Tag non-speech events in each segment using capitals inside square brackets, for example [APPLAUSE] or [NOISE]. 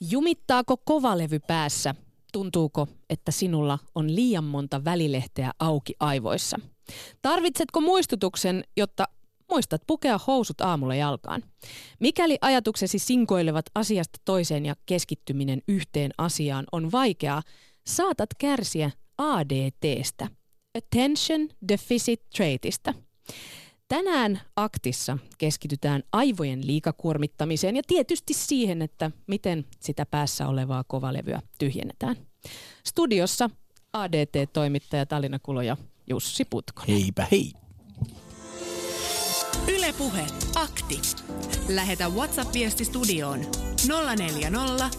Jumittaako kovalevy päässä? Tuntuuko, että sinulla on liian monta välilehteä auki aivoissa? Tarvitsetko muistutuksen, jotta muistat pukea housut aamulla jalkaan? Mikäli ajatuksesi sinkoilevat asiasta toiseen ja keskittyminen yhteen asiaan on vaikeaa, saatat kärsiä ADTstä, Attention Deficit Traitista. Tänään aktissa keskitytään aivojen liikakuormittamiseen ja tietysti siihen, että miten sitä päässä olevaa kovalevyä tyhjennetään. Studiossa ADT-toimittaja Talina Kulo ja Jussi Putko. Heipä hei. Ylepuhe akti. Lähetä WhatsApp-viesti studioon 040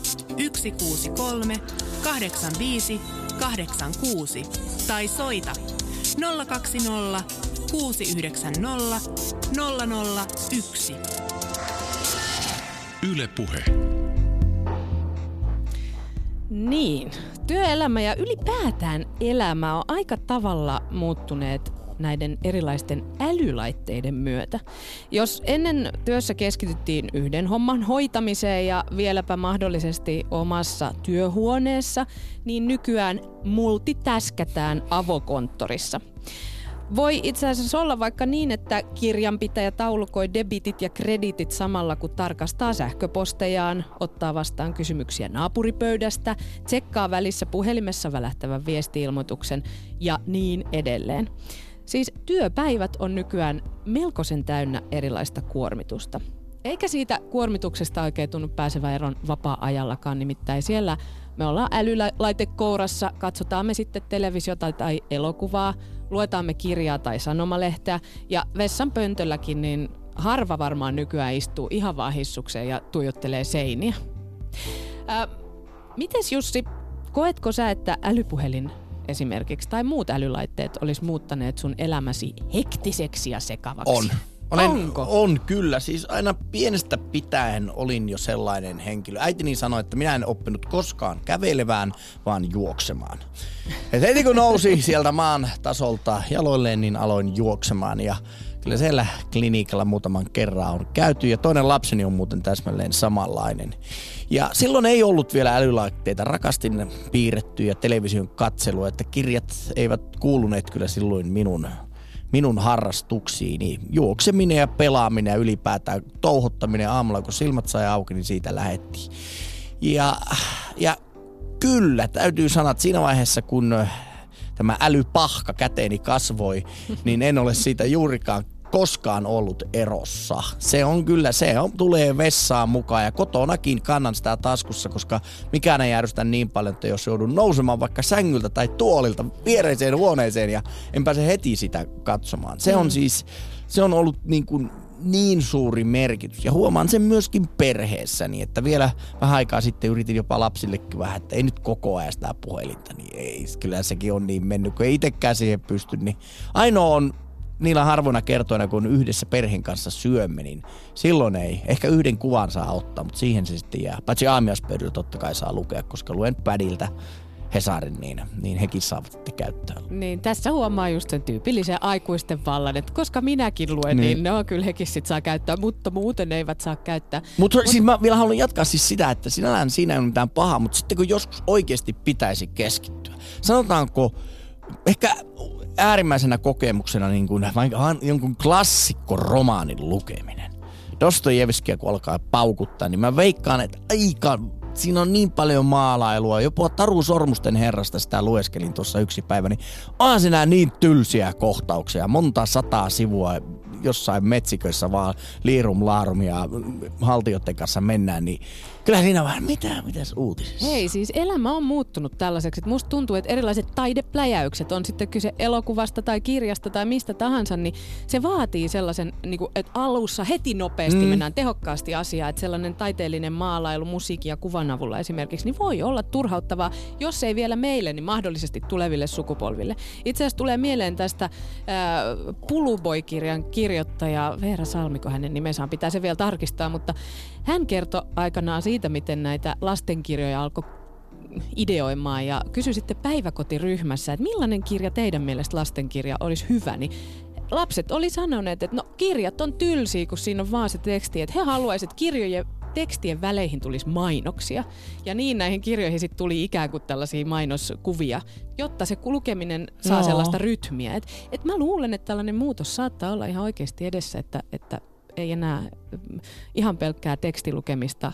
163 85 86 tai soita 020 690 001. Yle Puhe. Niin, työelämä ja ylipäätään elämä on aika tavalla muuttuneet näiden erilaisten älylaitteiden myötä. Jos ennen työssä keskityttiin yhden homman hoitamiseen ja vieläpä mahdollisesti omassa työhuoneessa, niin nykyään multitäskätään avokonttorissa. Voi itse asiassa olla vaikka niin, että kirjanpitäjä taulukoi debitit ja kreditit samalla kun tarkastaa sähköpostejaan, ottaa vastaan kysymyksiä naapuripöydästä, tsekkaa välissä puhelimessa välähtävän viestiilmoituksen ja niin edelleen. Siis työpäivät on nykyään melkoisen täynnä erilaista kuormitusta. Eikä siitä kuormituksesta oikein tunnu pääsevä eron vapaa-ajallakaan, nimittäin siellä me ollaan älylaite kourassa, katsotaan me sitten televisiota tai elokuvaa, luetaan me kirjaa tai sanomalehteä ja vessan pöntölläkin niin harva varmaan nykyään istuu ihan vaan hissukseen ja tuijottelee seiniä. Ää, mites Jussi, koetko sä, että älypuhelin esimerkiksi tai muut älylaitteet olisi muuttaneet sun elämäsi hektiseksi ja sekavaksi? On. Olen, Onko? On kyllä. Siis aina pienestä pitäen olin jo sellainen henkilö. Äitini sanoi, että minä en oppinut koskaan kävelevään, vaan juoksemaan. Et heti kun nousi sieltä maan tasolta jaloilleen, niin aloin juoksemaan. Ja kyllä siellä klinikalla muutaman kerran on käyty. Ja toinen lapseni on muuten täsmälleen samanlainen. Ja silloin ei ollut vielä älylaitteita. Rakastin piirrettyjä television katselua, että kirjat eivät kuuluneet kyllä silloin minun minun harrastuksiini. Juokseminen ja pelaaminen ja ylipäätään touhottaminen aamulla, kun silmät sai auki, niin siitä lähettiin. Ja, ja kyllä, täytyy sanoa, että siinä vaiheessa, kun tämä älypahka käteeni kasvoi, niin en ole siitä juurikaan koskaan ollut erossa. Se on kyllä, se on, tulee vessaan mukaan ja kotonakin kannan sitä taskussa, koska mikään ei järjestä niin paljon, että jos joudun nousemaan vaikka sängyltä tai tuolilta viereiseen huoneeseen ja en pääse heti sitä katsomaan. Se on siis, se on ollut niin kuin niin suuri merkitys. Ja huomaan sen myöskin perheessäni, että vielä vähän aikaa sitten yritin jopa lapsillekin vähän, että ei nyt koko ajan sitä puhelinta, niin ei, kyllä sekin on niin mennyt, kun ei itsekään siihen pysty. Niin ainoa on niillä harvoina kertoina, kun yhdessä perheen kanssa syömme, niin silloin ei. Ehkä yhden kuvan saa ottaa, mutta siihen se sitten jää. Paitsi aamiaspöydillä totta kai saa lukea, koska luen pädiltä Hesarin, niin, niin hekin saavat sitten käyttää. Niin, tässä huomaa just sen tyypillisen aikuisten vallan, että koska minäkin luen, niin, Niin. niin no kyllä hekin sit saa käyttää, mutta muuten eivät saa käyttää. Mutta Mut, siis mä vielä haluan jatkaa siis sitä, että sinällään siinä ei ole mitään pahaa, mutta sitten kun joskus oikeasti pitäisi keskittyä. Sanotaanko ehkä äärimmäisenä kokemuksena niin kuin jonkun klassikkoromaanin lukeminen. Dostojevskia kun alkaa paukuttaa, niin mä veikkaan, että aika siinä on niin paljon maalailua. Jopa Taru Sormusten herrasta sitä lueskelin tuossa yksi päivä, niin onhan siinä niin tylsiä kohtauksia. Monta sataa sivua jossain metsiköissä vaan liirum laarum ja haltioiden kanssa mennään, niin kyllä siinä vähän, mitä, mitäs uutisissa? Hei, siis elämä on muuttunut tällaiseksi, että musta tuntuu, että erilaiset taidepläjäykset, on sitten kyse elokuvasta tai kirjasta tai mistä tahansa, niin se vaatii sellaisen, niin kuin, että alussa heti nopeasti mm. mennään tehokkaasti asiaan, että sellainen taiteellinen maalailu, musiikki ja kuvan avulla esimerkiksi, niin voi olla turhauttavaa, jos ei vielä meille, niin mahdollisesti tuleville sukupolville. Itse asiassa tulee mieleen tästä ää, Puluboy-kirjan kirjoittaja Veera Salmiko hänen nimensä on, pitää se vielä tarkistaa, mutta hän kertoi aikanaan siitä, miten näitä lastenkirjoja alkoi ideoimaan ja kysyi sitten päiväkotiryhmässä, että millainen kirja teidän mielestä lastenkirja olisi hyvä, niin lapset oli sanoneet, että no kirjat on tylsiä, kun siinä on vaan se teksti, että he haluaisivat kirjojen tekstien väleihin tulisi mainoksia. Ja niin näihin kirjoihin sitten tuli ikään kuin tällaisia mainoskuvia, jotta se lukeminen saa Joo. sellaista rytmiä. Et, et mä luulen, että tällainen muutos saattaa olla ihan oikeasti edessä, että, että ei enää mm, ihan pelkkää tekstilukemista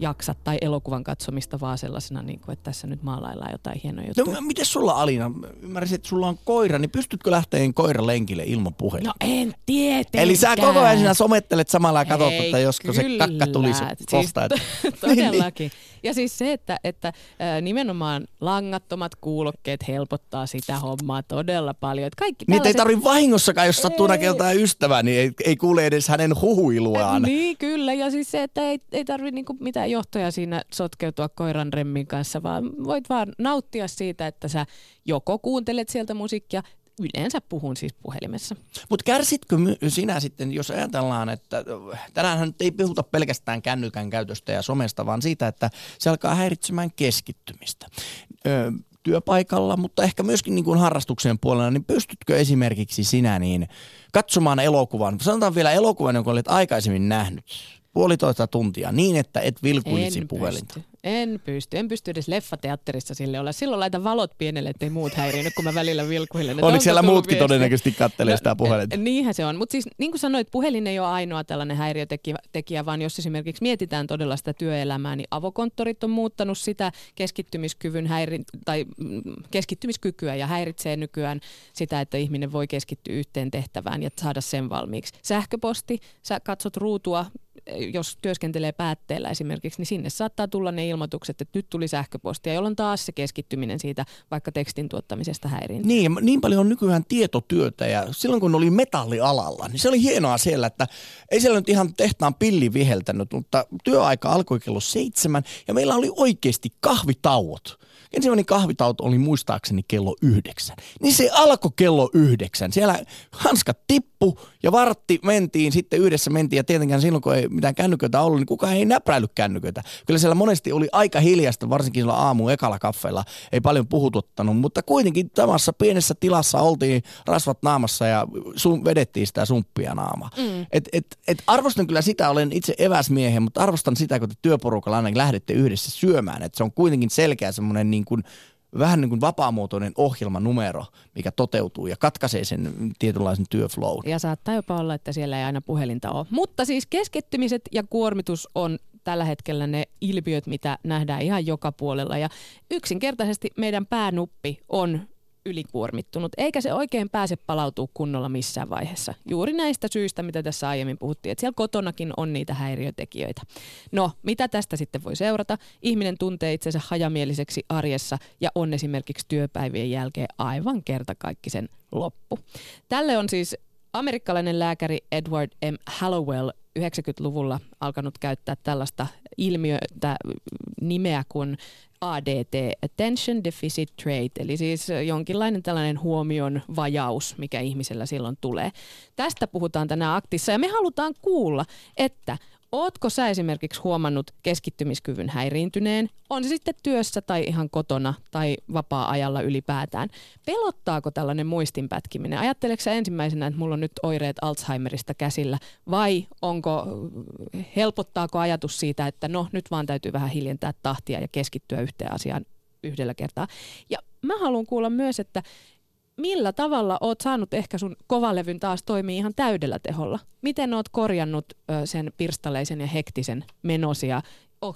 jaksa tai elokuvan katsomista vaan sellaisena, niin kuin, että tässä nyt maalaillaan jotain hienoja juttuja. No miten sulla Alina, ymmärsin, että sulla on koira, niin pystytkö lähteen koira lenkille ilman puhelinta? No en tietenkään. Eli sä koko ajan siinä somettelet samalla ja katsot, Hei, että josko se kakka tulisi Siis kohta. Että... [LAUGHS] Todellakin. Ja siis se, että, että nimenomaan langattomat kuulokkeet helpottaa sitä hommaa todella paljon. Että kaikki Niin, että ei tällaiset- tarvi vahingossakaan, jos sattuu näkemään ystävää, niin ei, ei kuule edes hänen huhuiluaan. Niin, kyllä. Ja siis se, että ei, ei tarvitse niinku mitään johtoja siinä sotkeutua koiran remmin kanssa, vaan voit vaan nauttia siitä, että sä joko kuuntelet sieltä musiikkia, yleensä puhun siis puhelimessa. Mutta kärsitkö sinä sitten, jos ajatellaan, että tänäänhän nyt ei puhuta pelkästään kännykän käytöstä ja somesta, vaan siitä, että se alkaa häiritsemään keskittymistä. Ö, työpaikalla, mutta ehkä myöskin niin kuin harrastuksen puolella, niin pystytkö esimerkiksi sinä niin katsomaan elokuvan, sanotaan vielä elokuvan, jonka olet aikaisemmin nähnyt, puolitoista tuntia, niin että et vilkuilisi En puhelinta. pysty. En pysty. En pysty edes leffateatterissa sille olla. Silloin laita valot pienelle, ettei muut häirinyt, kun mä välillä vilkuilen. että Oliko onko siellä muutkin viestiä? todennäköisesti kattelee sitä puhelinta? No, niinhän se on. Mutta siis niin kuin sanoit, puhelin ei ole ainoa tällainen häiriötekijä, tekijä, vaan jos esimerkiksi mietitään todella sitä työelämää, niin avokonttorit on muuttanut sitä keskittymiskyvyn häiri- tai mm, keskittymiskykyä ja häiritsee nykyään sitä, että ihminen voi keskittyä yhteen tehtävään ja saada sen valmiiksi. Sähköposti, sä katsot ruutua, jos työskentelee päätteellä esimerkiksi, niin sinne saattaa tulla ne ilmoitukset, että nyt tuli sähköpostia, jolloin taas se keskittyminen siitä vaikka tekstin tuottamisesta häiriintyy. Niin, niin paljon on nykyään tietotyötä ja silloin kun oli metallialalla, niin se oli hienoa siellä, että ei siellä nyt ihan tehtaan pilli viheltänyt, mutta työaika alkoi kello seitsemän ja meillä oli oikeasti kahvitauot. Ensimmäinen kahvitauto oli muistaakseni kello yhdeksän. Niin se alkoi kello yhdeksän. Siellä hanskat tippu ja vartti mentiin, sitten yhdessä mentiin ja tietenkään silloin kun ei mitään kännyköitä ollut, niin kukaan ei näpräily kännyköitä. Kyllä siellä monesti oli aika hiljasta, varsinkin silloin aamu ekalla kaffeella, ei paljon puhututtanut, mutta kuitenkin tamassa pienessä tilassa oltiin rasvat naamassa ja sun, vedettiin sitä sumppia naamaa. Mm. Et, et, et arvostan kyllä sitä, olen itse eväsmiehen, mutta arvostan sitä, kun te työporukalla aina lähdette yhdessä syömään, että se on kuitenkin selkeä semmoinen niin kuin vähän niin kuin vapaamuotoinen ohjelmanumero, mikä toteutuu ja katkaisee sen tietynlaisen työflow. Ja saattaa jopa olla, että siellä ei aina puhelinta ole. Mutta siis keskittymiset ja kuormitus on tällä hetkellä ne ilmiöt, mitä nähdään ihan joka puolella. Ja yksinkertaisesti meidän päänuppi on ylikuormittunut, eikä se oikein pääse palautua kunnolla missään vaiheessa. Juuri näistä syistä, mitä tässä aiemmin puhuttiin, että siellä kotonakin on niitä häiriötekijöitä. No, mitä tästä sitten voi seurata? Ihminen tuntee itsensä hajamieliseksi arjessa ja on esimerkiksi työpäivien jälkeen aivan kertakaikkisen loppu. Tälle on siis amerikkalainen lääkäri Edward M. Hallowell 90-luvulla alkanut käyttää tällaista ilmiötä nimeä kuin ADT, Attention Deficit Trait, eli siis jonkinlainen tällainen huomion vajaus, mikä ihmisellä silloin tulee. Tästä puhutaan tänään aktissa ja me halutaan kuulla, että Ootko sä esimerkiksi huomannut keskittymiskyvyn häiriintyneen? On se sitten työssä tai ihan kotona tai vapaa-ajalla ylipäätään. Pelottaako tällainen muistin pätkiminen? Ajatteleeko sä ensimmäisenä, että mulla on nyt oireet Alzheimerista käsillä? Vai onko, helpottaako ajatus siitä, että no nyt vaan täytyy vähän hiljentää tahtia ja keskittyä yhteen asiaan yhdellä kertaa? Ja mä haluan kuulla myös, että millä tavalla oot saanut ehkä sun kovalevyn taas toimii ihan täydellä teholla? Miten oot korjannut ö, sen pirstaleisen ja hektisen menosia?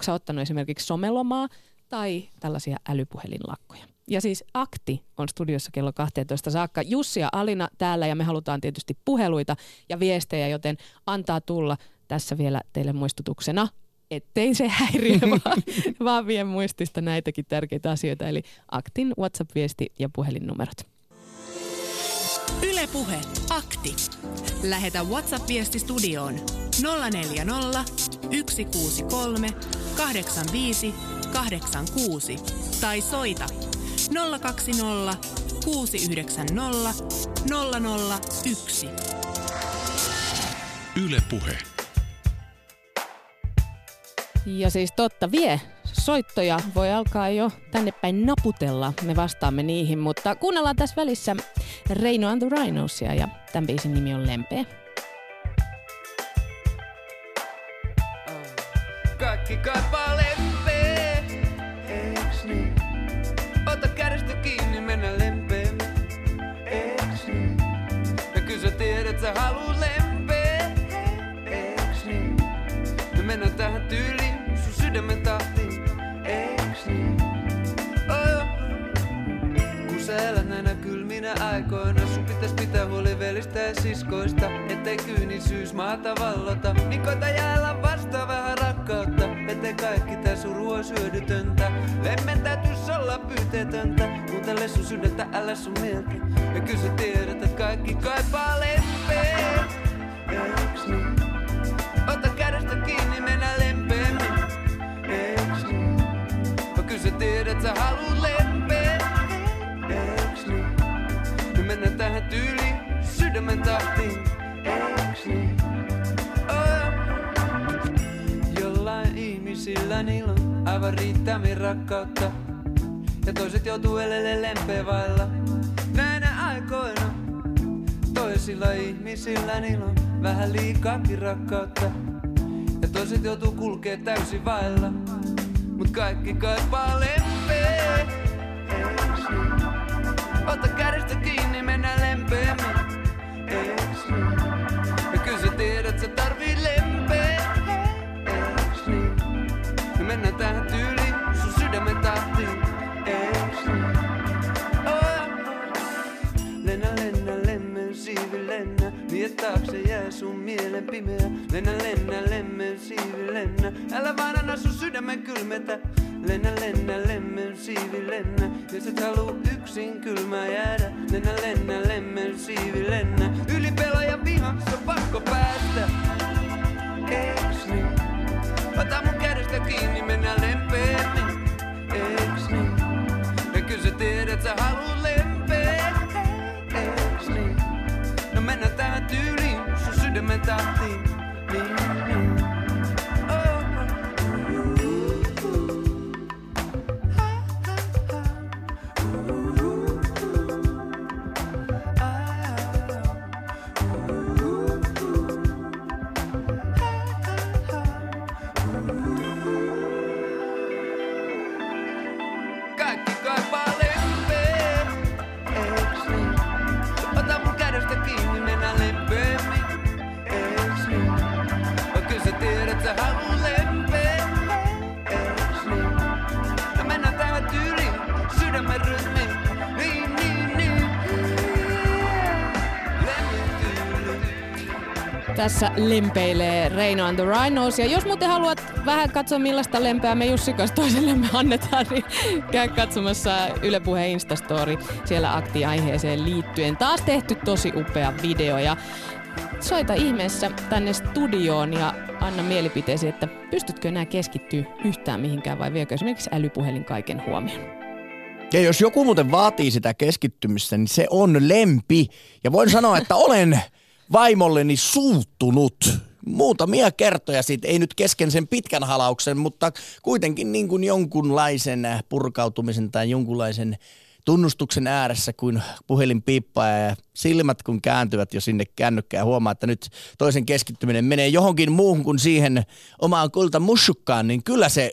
Sä ottanut esimerkiksi somelomaa tai tällaisia älypuhelinlakkoja? Ja siis Akti on studiossa kello 12 saakka. Jussi ja Alina täällä ja me halutaan tietysti puheluita ja viestejä, joten antaa tulla tässä vielä teille muistutuksena, ettei se häiriö, [LAUGHS] vaan, vaan vie muistista näitäkin tärkeitä asioita. Eli Aktin WhatsApp-viesti ja puhelinnumerot. Ylepuhe akti. Lähetä WhatsApp-viesti studioon 040 163 85 86 tai soita 020 690 001. Yle Puhe. Ja siis totta vie soittoja voi alkaa jo tänne päin naputella. Me vastaamme niihin, mutta kuunnellaan tässä välissä Reino and the Rhinosia ja tämän biisin nimi on Lempeä. Kaikki kaipaa lempeä, eiks niin? Ota kädestä kiinni, mennä lempeä, eiks niin? Ja kyllä sä tiedät, sä haluu lempeä, eiks niin? Me mennään tähän tyyliin. Näinä kylminä aikoina, sun pitäis pitää huoli velistä ja siskoista, ettei kyynisyys maata vallota. Koita jäällä vasta vähän rakkautta, ettei kaikki tää suru on syödytöntä. Lemmen täytyis olla pyyteetöntä, kuuntele sun sydäntä, älä sun mieltä. Ja kyllä sä tiedät, että kaikki kaipaa lempeä, eiks niin? Ota kädestä kiinni, mennä lempeämmin, eiks niin? Mä kyllä sä tiedät, sä haluut lempeä, Tähän tyyliin, sydämen tahtiin, eiks niin? Jollain ihmisillä niillä on aivan riittämin rakkautta. Ja toiset joutuu elelle lempeä vailla näinä aikoina. Toisilla ihmisillä niillä on vähän liikaakin rakkautta. Ja toiset joutuu kulkee täysin vailla. Mut kaikki kaipaa lempeä. Niin? Ota kädestä. Sä tiedät, sä tarvii lempeä. Eiks? Me mennään tähän tyyliin, sun sydämen tahtiin. Eiks niin? Oh. Lennä, lennä, lemmen taakse jää sun mielen pimeä. Lennä, lennä, lemmen siivi, lennä. Älä vaan anna sun sydämen kylmetä. Lennä, lennä, lemmen siivi, lennä. Jos et haluu yksin kylmä jäädä. Lennä, lennä, lemmen siivi, lennä. Yli pelaajan on pakko päästä. Eiks niin? Ota mun kädestä kiinni, mennään lempeämmin. Eiks niin? Ja kyllä sä tiedät, sä haluut lempeä. Eiks niin? No mennään tähän tyyliin, sun sydämen tahtiin. Niin, niin. Tässä lempeilee Reino and the Rhinos. Ja jos muuten haluat vähän katsoa millaista lempeä me Jussi kanssa toisellemme annetaan, niin käy katsomassa Yle Puheen Instastory. Siellä akti-aiheeseen liittyen. Taas tehty tosi upea video ja soita ihmeessä tänne studioon ja anna mielipiteesi, että pystytkö enää keskittyä yhtään mihinkään vai viekö esimerkiksi älypuhelin kaiken huomioon. Ja jos joku muuten vaatii sitä keskittymistä, niin se on lempi. Ja voin sanoa, että olen vaimolleni suuttunut muutamia kertoja siitä, ei nyt kesken sen pitkän halauksen, mutta kuitenkin niin kuin jonkunlaisen purkautumisen tai jonkunlaisen tunnustuksen ääressä, kun puhelin piippaa ja silmät kun kääntyvät jo sinne kännykkään ja huomaa, että nyt toisen keskittyminen menee johonkin muuhun kuin siihen omaan kulta mussukkaan, niin kyllä se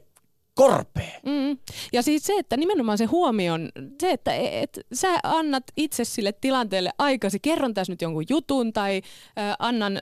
korpee. Mm. Ja siis se, että nimenomaan se huomion, se, että et, sä annat itse sille tilanteelle aikasi, kerron tässä nyt jonkun jutun tai ö, annan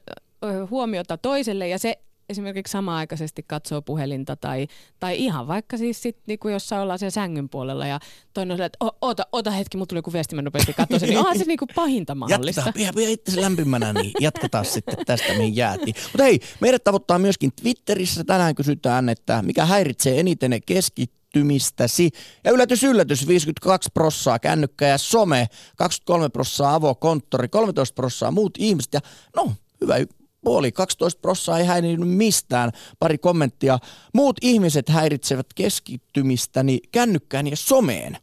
ö, huomiota toiselle ja se esimerkiksi samaaikaisesti katsoo puhelinta tai, tai ihan vaikka siis sit, niin kuin jossa ollaan siellä sängyn puolella ja toinen on että "O- oota, oota hetki, mulla tuli joku viesti, mä nopeasti katsoin niin onhan se niin kuin pahinta mahdollista. Jatketaan, pidä, pidä itse lämpimänä, niin jatketaan sitten tästä, mihin jäätiin. Mutta hei, meidät tavoittaa myöskin Twitterissä. Tänään kysytään, että mikä häiritsee eniten keskittymistäsi. Ja yllätys, yllätys, 52 prossaa kännykkä ja some, 23 prossaa avokonttori, 13 prossaa muut ihmiset. Ja no, hyvä puoli, 12 prossaa ei häirinyt mistään. Pari kommenttia. Muut ihmiset häiritsevät keskittymistäni kännykkään ja someen.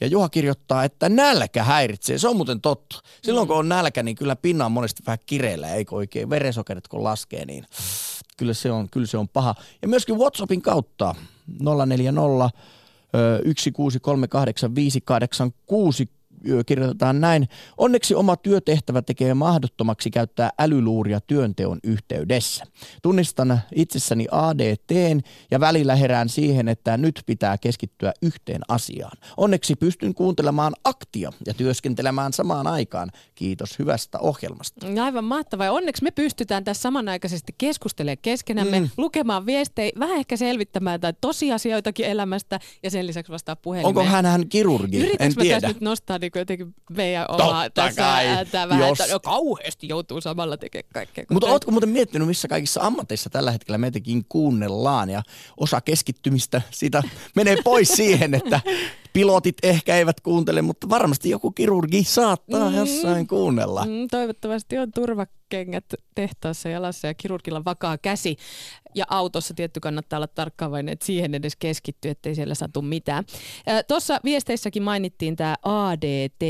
Ja Juha kirjoittaa, että nälkä häiritsee. Se on muuten totta. Silloin kun on nälkä, niin kyllä pinna on monesti vähän kireellä, eikö oikein verensokerit kun laskee, niin kyllä se on, kyllä se on paha. Ja myöskin WhatsAppin kautta 040 ö, 1638586 kirjoitetaan näin. Onneksi oma työtehtävä tekee mahdottomaksi käyttää älyluuria työnteon yhteydessä. Tunnistan itsessäni ADT ja välillä herään siihen, että nyt pitää keskittyä yhteen asiaan. Onneksi pystyn kuuntelemaan aktia ja työskentelemään samaan aikaan. Kiitos hyvästä ohjelmasta. Aivan mahtavaa. Onneksi me pystytään tässä samanaikaisesti keskustelemaan keskenämme, mm. lukemaan viestejä, vähän ehkä selvittämään tai tosiasioitakin elämästä ja sen lisäksi vastaa puhelimeen. Onko hän hän kirurgi? Yritänkö en tiedä. nyt nostaa niin jotenkin meidän omaa Totta tässä kai, ääntä vähän, jos- että no, kauheasti joutuu samalla tekemään kaikkea. Mutta kuten- ootko muuten miettinyt, missä kaikissa ammateissa tällä hetkellä meitäkin kuunnellaan ja osa keskittymistä siitä menee pois [LAUGHS] siihen, että pilotit ehkä eivät kuuntele, mutta varmasti joku kirurgi saattaa Mm. jossain kuunnella. Mm, toivottavasti on turvakengät tehtaassa jalassa ja kirurgilla vakaa käsi. Ja autossa tietty kannattaa olla tarkkaavainen, että siihen edes keskittyy, ettei siellä satu mitään. Tuossa viesteissäkin mainittiin tämä ADT,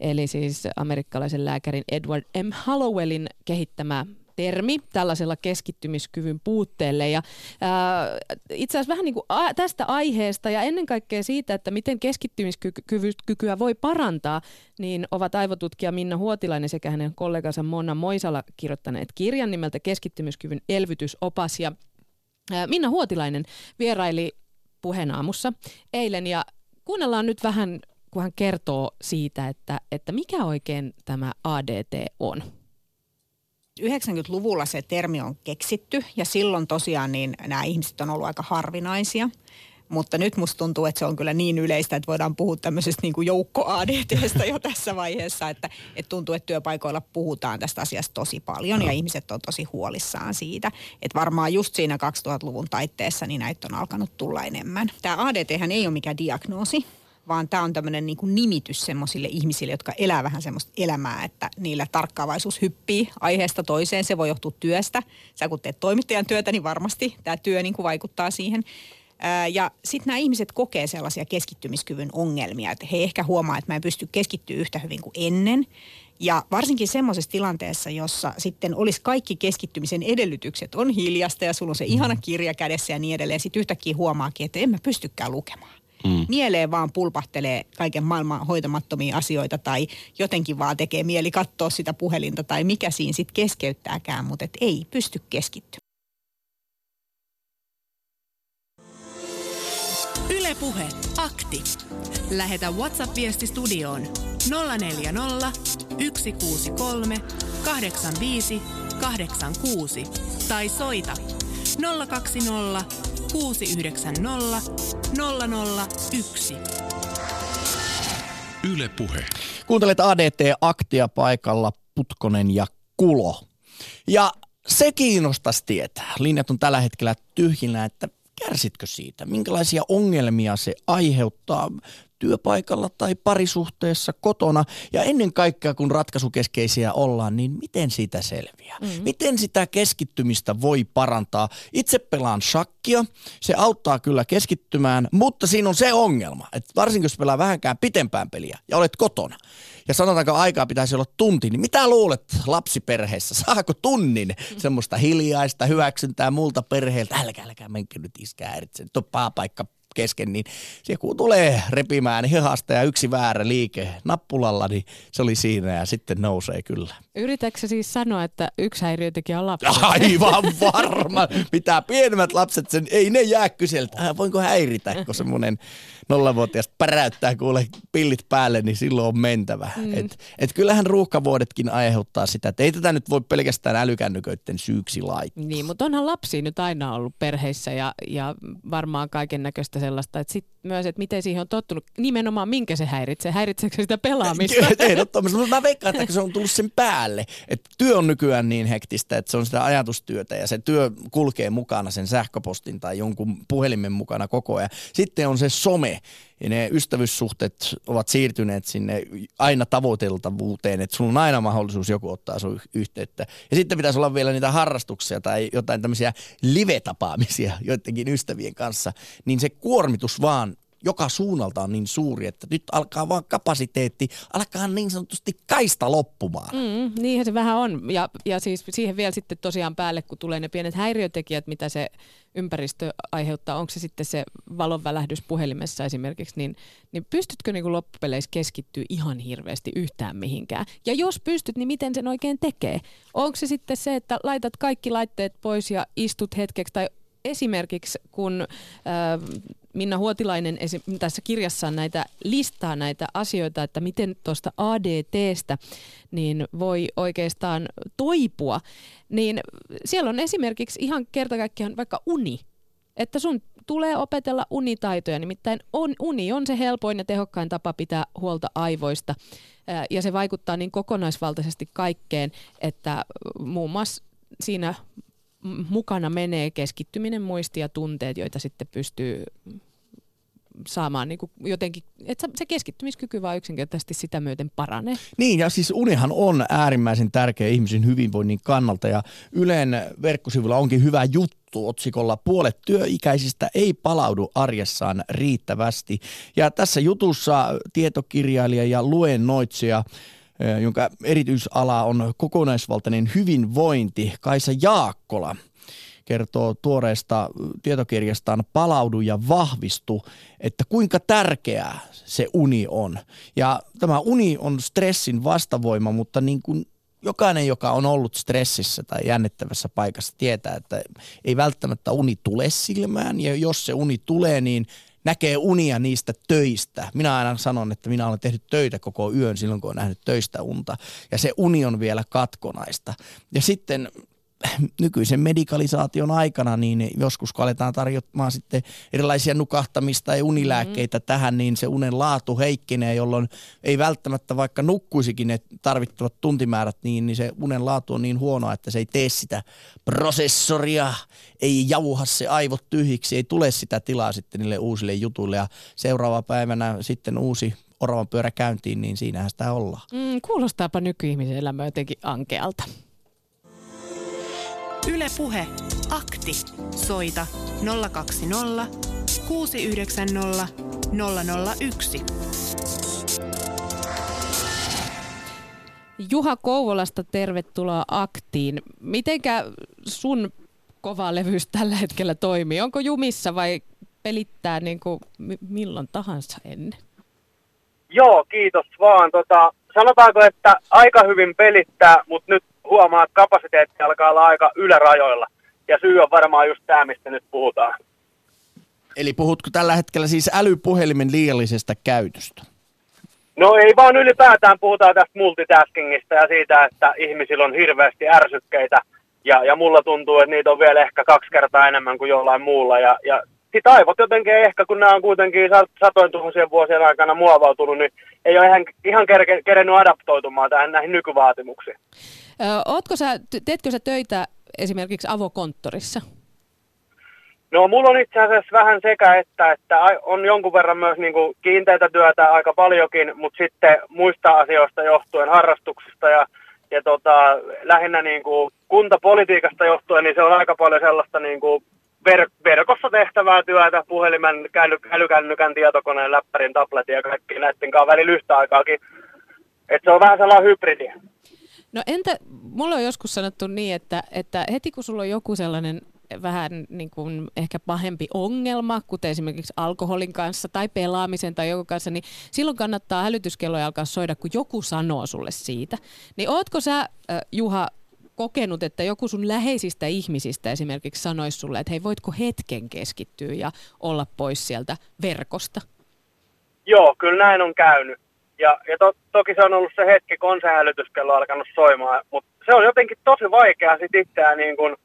eli siis amerikkalaisen lääkärin Edward M. Hallowellin kehittämä termi tällaisella keskittymiskyvyn puutteelle. Ja, ää, itse asiassa vähän niin kuin a, tästä aiheesta ja ennen kaikkea siitä, että miten keskittymiskykyä voi parantaa, niin ovat aivotutkija Minna Huotilainen sekä hänen kollegansa Monna Moisala kirjoittaneet kirjan nimeltä Keskittymiskyvyn elvytysopas. Ja ää, Minna Huotilainen vieraili puheenaamussa eilen ja kuunnellaan nyt vähän, kun hän kertoo siitä, että, että mikä oikein tämä ADT on. 90-luvulla se termi on keksitty ja silloin tosiaan niin nämä ihmiset on ollut aika harvinaisia. Mutta nyt musta tuntuu, että se on kyllä niin yleistä, että voidaan puhua tämmöisestä niin kuin joukko ADTstä jo [LAUGHS] tässä vaiheessa, että, että tuntuu, että työpaikoilla puhutaan tästä asiasta tosi paljon ja ihmiset on tosi huolissaan siitä. Että varmaan just siinä 2000-luvun taitteessa niin näitä on alkanut tulla enemmän. Tämä ADT ei ole mikään diagnoosi, vaan tämä on tämmöinen niin kuin nimitys semmoisille ihmisille, jotka elää vähän semmoista elämää, että niillä tarkkaavaisuus hyppii aiheesta toiseen. Se voi johtua työstä. Sä kun teet toimittajan työtä, niin varmasti tämä työ niin kuin vaikuttaa siihen. Ja sitten nämä ihmiset kokee sellaisia keskittymiskyvyn ongelmia, että he ehkä huomaa, että mä en pysty keskittyä yhtä hyvin kuin ennen. Ja varsinkin semmoisessa tilanteessa, jossa sitten olisi kaikki keskittymisen edellytykset, on hiljasta ja sulla on se ihana kirja kädessä ja niin edelleen. Sitten yhtäkkiä huomaakin, että en mä pystykään lukemaan. Mm. Mieleen vaan pulpahtelee kaiken maailman hoitamattomia asioita tai jotenkin vaan tekee mieli katsoa sitä puhelinta tai mikä siinä sitten keskeyttääkään, mutta et ei pysty keskittymään. Ylepuhe akti. Lähetä WhatsApp-viesti studioon 040 163 85 86 tai soita 020 690 001. Yle Puhe. Kuuntelet ADT-aktia paikalla Putkonen ja Kulo. Ja se kiinnostaisi tietää. Linjat on tällä hetkellä tyhjinä, että kärsitkö siitä? Minkälaisia ongelmia se aiheuttaa työpaikalla tai parisuhteessa kotona? Ja ennen kaikkea, kun ratkaisukeskeisiä ollaan, niin miten siitä selviää? Mm-hmm. Miten sitä keskittymistä voi parantaa? Itse pelaan shakkia. Se auttaa kyllä keskittymään, mutta siinä on se ongelma, että varsinkin jos pelaa vähänkään pitempään peliä ja olet kotona, ja sanotaanko aikaa pitäisi olla tunti, niin mitä luulet lapsiperheessä? [LAUGHS] Saako tunnin semmoista hiljaista hyväksyntää muulta perheeltä? Älkää, älkää menkö nyt iskä häiritse, nyt on paha kesken, niin se kun tulee repimään hihasta ja yksi väärä liike nappulalla, niin se oli siinä ja sitten nousee kyllä. Yritätkö siis sanoa, että yksi häiriötekijä on lapsi? [LAUGHS] Aivan varma. Mitä pienemmät lapset sen, ei ne jää kyseltä. Äh, voinko häiritä, kun semmoinen nollavuotias päräyttää kuule pillit päälle, niin silloin on mentävä. Mm. Et, et kyllähän ruuhkavuodetkin aiheuttaa sitä, että ei tätä nyt voi pelkästään älykännyköiden syyksi laittaa. Niin, mutta onhan lapsi nyt aina ollut perheissä ja, ja varmaan kaiken näköistä sellaista, että sit myös, että miten siihen on tottunut, nimenomaan minkä se häiritsee, häiritseekö se sitä pelaamista? [LAUGHS] Ehdottomasti, mutta mä veikkaan, että se on tullut sen päälle, että työ on nykyään niin hektistä, että se on sitä ajatustyötä ja se työ kulkee mukana sen sähköpostin tai jonkun puhelimen mukana koko ajan. Sitten on se some ja ne ystävyyssuhteet ovat siirtyneet sinne aina tavoiteltavuuteen, että sulla on aina mahdollisuus joku ottaa sun yhteyttä. Ja sitten pitäisi olla vielä niitä harrastuksia tai jotain tämmöisiä live-tapaamisia [LAUGHS] joidenkin ystävien kanssa, niin se kuormitus vaan joka suunnalta on niin suuri, että nyt alkaa vaan kapasiteetti, alkaa niin sanotusti kaista loppumaan. Mm, niinhän se vähän on. Ja, ja siis siihen vielä sitten tosiaan päälle, kun tulee ne pienet häiriötekijät, mitä se ympäristö aiheuttaa, onko se sitten se valonvälähdys puhelimessa esimerkiksi, niin, niin pystytkö niin kuin loppupeleissä keskittyä ihan hirveästi yhtään mihinkään? Ja jos pystyt, niin miten sen oikein tekee? Onko se sitten se, että laitat kaikki laitteet pois ja istut hetkeksi, tai esimerkiksi kun äh, Minna Huotilainen tässä kirjassaan näitä listaa näitä asioita, että miten tuosta ADTstä niin voi oikeastaan toipua, niin siellä on esimerkiksi ihan kerta kaikkiaan vaikka uni. Että sun tulee opetella unitaitoja, nimittäin on, uni on se helpoin ja tehokkain tapa pitää huolta aivoista. Ja se vaikuttaa niin kokonaisvaltaisesti kaikkeen, että muun muassa siinä mukana menee keskittyminen, muisti ja tunteet, joita sitten pystyy saamaan niin kuin jotenkin, että se keskittymiskyky vaan yksinkertaisesti sitä myöten paranee. Niin ja siis unihan on äärimmäisen tärkeä ihmisen hyvinvoinnin kannalta ja Ylen verkkosivulla onkin hyvä juttu otsikolla puolet työikäisistä ei palaudu arjessaan riittävästi. Ja tässä jutussa tietokirjailija ja luennoitsija jonka erityisala on kokonaisvaltainen hyvinvointi, Kaisa Jaakkola – kertoo tuoreesta tietokirjastaan Palaudu ja vahvistu, että kuinka tärkeää se uni on. Ja tämä uni on stressin vastavoima, mutta niin kuin jokainen, joka on ollut stressissä tai jännittävässä paikassa, tietää, että ei välttämättä uni tule silmään. Ja jos se uni tulee, niin näkee unia niistä töistä. Minä aina sanon, että minä olen tehnyt töitä koko yön silloin, kun olen nähnyt töistä unta. Ja se uni on vielä katkonaista. Ja sitten nykyisen medikalisaation aikana, niin joskus kun aletaan tarjottamaan sitten erilaisia nukahtamista ja unilääkkeitä mm-hmm. tähän, niin se unen laatu heikkenee, jolloin ei välttämättä vaikka nukkuisikin ne tarvittavat tuntimäärät, niin, niin se unen laatu on niin huono, että se ei tee sitä prosessoria, ei jauha se aivot tyhjiksi, ei tule sitä tilaa sitten niille uusille jutuille ja seuraava päivänä sitten uusi oravan pyörä käyntiin, niin siinähän sitä ollaan. Mm, kuulostaapa nykyihmisen elämä jotenkin ankealta. Ylepuhe akti. Soita 020 690 001. Juha Kouvolasta, tervetuloa aktiin. Mitenkä sun kova levyys tällä hetkellä toimii? Onko jumissa vai pelittää niin kuin milloin tahansa ennen? Joo, kiitos vaan. Tota, sanotaanko, että aika hyvin pelittää, mutta nyt huomaa, että kapasiteetti alkaa olla aika ylärajoilla. Ja syy on varmaan just tämä, mistä nyt puhutaan. Eli puhutko tällä hetkellä siis älypuhelimen liiallisesta käytöstä? No ei vaan ylipäätään puhutaan tästä multitaskingista ja siitä, että ihmisillä on hirveästi ärsykkeitä. Ja, ja mulla tuntuu, että niitä on vielä ehkä kaksi kertaa enemmän kuin jollain muulla. Ja, ja sit aivot jotenkin ehkä, kun nämä on kuitenkin satojen tuhansien vuosien aikana muovautunut, niin ei ole ihan, ihan kerennyt adaptoitumaan tähän näihin nykyvaatimuksiin. Ootko sä, teetkö sä töitä esimerkiksi avokonttorissa? No mulla on itse asiassa vähän sekä, että, että on jonkun verran myös niin kuin kiinteitä työtä aika paljonkin, mutta sitten muista asioista johtuen, harrastuksista ja, ja tota, lähinnä niin kuin kuntapolitiikasta johtuen, niin se on aika paljon sellaista niin kuin ver- verkossa tehtävää työtä, puhelimen, käly- älykännykän, tietokoneen, läppärin, tabletin ja kaikki näiden kanssa välillä yhtä aikaakin. Että se on vähän sellainen hybridi. No entä, mulla on joskus sanottu niin, että, että heti kun sulla on joku sellainen vähän niin kuin ehkä pahempi ongelma, kuten esimerkiksi alkoholin kanssa tai pelaamisen tai joku kanssa, niin silloin kannattaa hälytyskelloja alkaa soida, kun joku sanoo sulle siitä. Niin ootko sä, Juha, kokenut, että joku sun läheisistä ihmisistä esimerkiksi sanoisi sulle, että hei, voitko hetken keskittyä ja olla pois sieltä verkosta? Joo, kyllä näin on käynyt. Ja, ja to, toki se on ollut se hetki, kun on se hälytyskello alkanut soimaan, mutta se on jotenkin tosi vaikea sitten itseään niin kuin,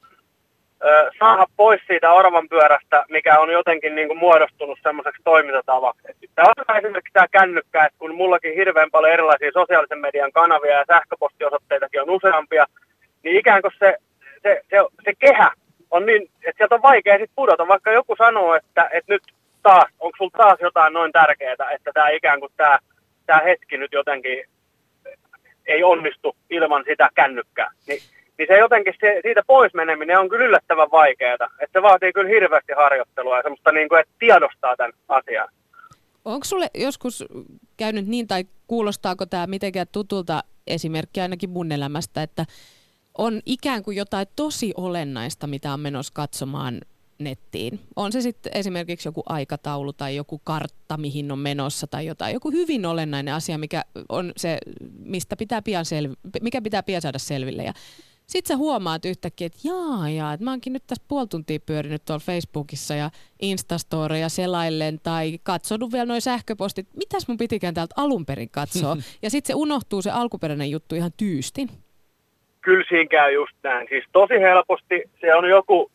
ö, saada pois siitä orvan pyörästä, mikä on jotenkin niin kuin muodostunut semmoiseksi toimintatavaksi. Tämä on esimerkiksi tämä kännykkä, että kun mullakin hirveän paljon erilaisia sosiaalisen median kanavia ja sähköpostiosoitteitakin on useampia, niin ikään kuin se, se, se, se kehä on niin, että sieltä on vaikea sitten pudota, vaikka joku sanoo, että, että nyt taas, onko sulla taas jotain noin tärkeää, että tämä ikään kuin tämä tämä hetki nyt jotenkin ei onnistu ilman sitä kännykkää. Ni, niin se jotenkin, se, siitä pois meneminen on kyllä yllättävän vaikeaa. Että se vaatii kyllä hirveästi harjoittelua ja semmoista, niin kuin, että tiedostaa tämän asian. Onko sulle joskus käynyt niin, tai kuulostaako tämä mitenkään tutulta esimerkki ainakin mun elämästä, että on ikään kuin jotain tosi olennaista, mitä on menossa katsomaan nettiin. On se sitten esimerkiksi joku aikataulu tai joku kartta, mihin on menossa tai jotain. Joku hyvin olennainen asia, mikä on se, mistä pitää pian selvi- mikä pitää pian saada selville. Ja sitten sä huomaat yhtäkkiä, että jaa, jaa, että mä oonkin nyt tässä puoli tuntia pyörinyt tuolla Facebookissa ja Instastoreja selaillen tai katsonut vielä noin sähköpostit. Mitäs mun pitikään täältä alun perin katsoa? [LAUGHS] ja sitten se unohtuu se alkuperäinen juttu ihan tyystin. Kyllä siinä käy just näin. Siis tosi helposti se on joku,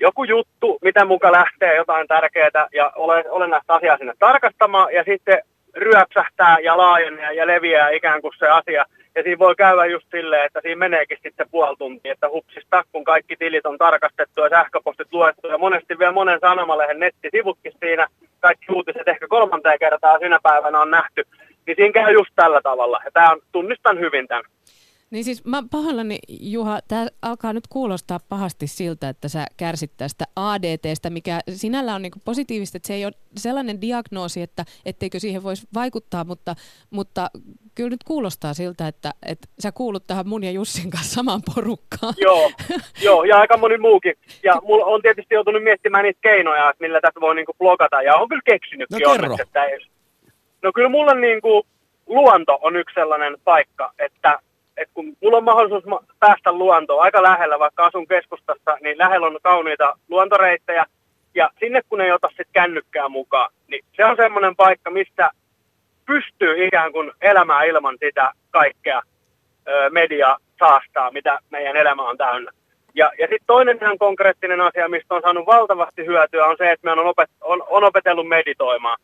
joku juttu, mitä muka lähtee jotain tärkeää ja olen, olennaista asiaa sinne tarkastamaan ja sitten ryöpsähtää ja laajenee ja leviää ikään kuin se asia – ja siinä voi käydä just silleen, että siinä meneekin sitten puoli tuntia, että hupsista, kun kaikki tilit on tarkastettu ja sähköpostit luettu ja monesti vielä monen sanomalehen nettisivutkin siinä, kaikki uutiset ehkä kolmanteen kertaa sinä päivänä on nähty, niin siinä käy just tällä tavalla. Ja tämä on, tunnistan hyvin tämän. Niin siis mä pahoillani, Juha, tämä alkaa nyt kuulostaa pahasti siltä, että sä kärsit tästä ADTstä, mikä sinällä on niinku positiivista, että se ei ole sellainen diagnoosi, että etteikö siihen voisi vaikuttaa, mutta, mutta kyllä nyt kuulostaa siltä, että, että sä kuulut tähän mun ja Jussin kanssa samaan porukkaan. Joo, [LAUGHS] joo ja aika moni muukin. Ja mulla on tietysti joutunut miettimään niitä keinoja, että millä tästä voi niinku blogata, ja on kyllä keksinytkin no, kerro. että ei... No kyllä mulla niinku, luonto on yksi sellainen paikka, että että kun mulla on mahdollisuus päästä luontoon aika lähellä, vaikka asun keskustassa, niin lähellä on kauniita luontoreittejä, ja sinne kun ei ota sitten kännykkää mukaan, niin se on semmoinen paikka, mistä pystyy ikään kuin elämään ilman sitä kaikkea ö, media saastaa, mitä meidän elämä on täynnä. Ja, ja sitten toinen ihan konkreettinen asia, mistä on saanut valtavasti hyötyä, on se, että me on, opet, on, on opetellut meditoimaan.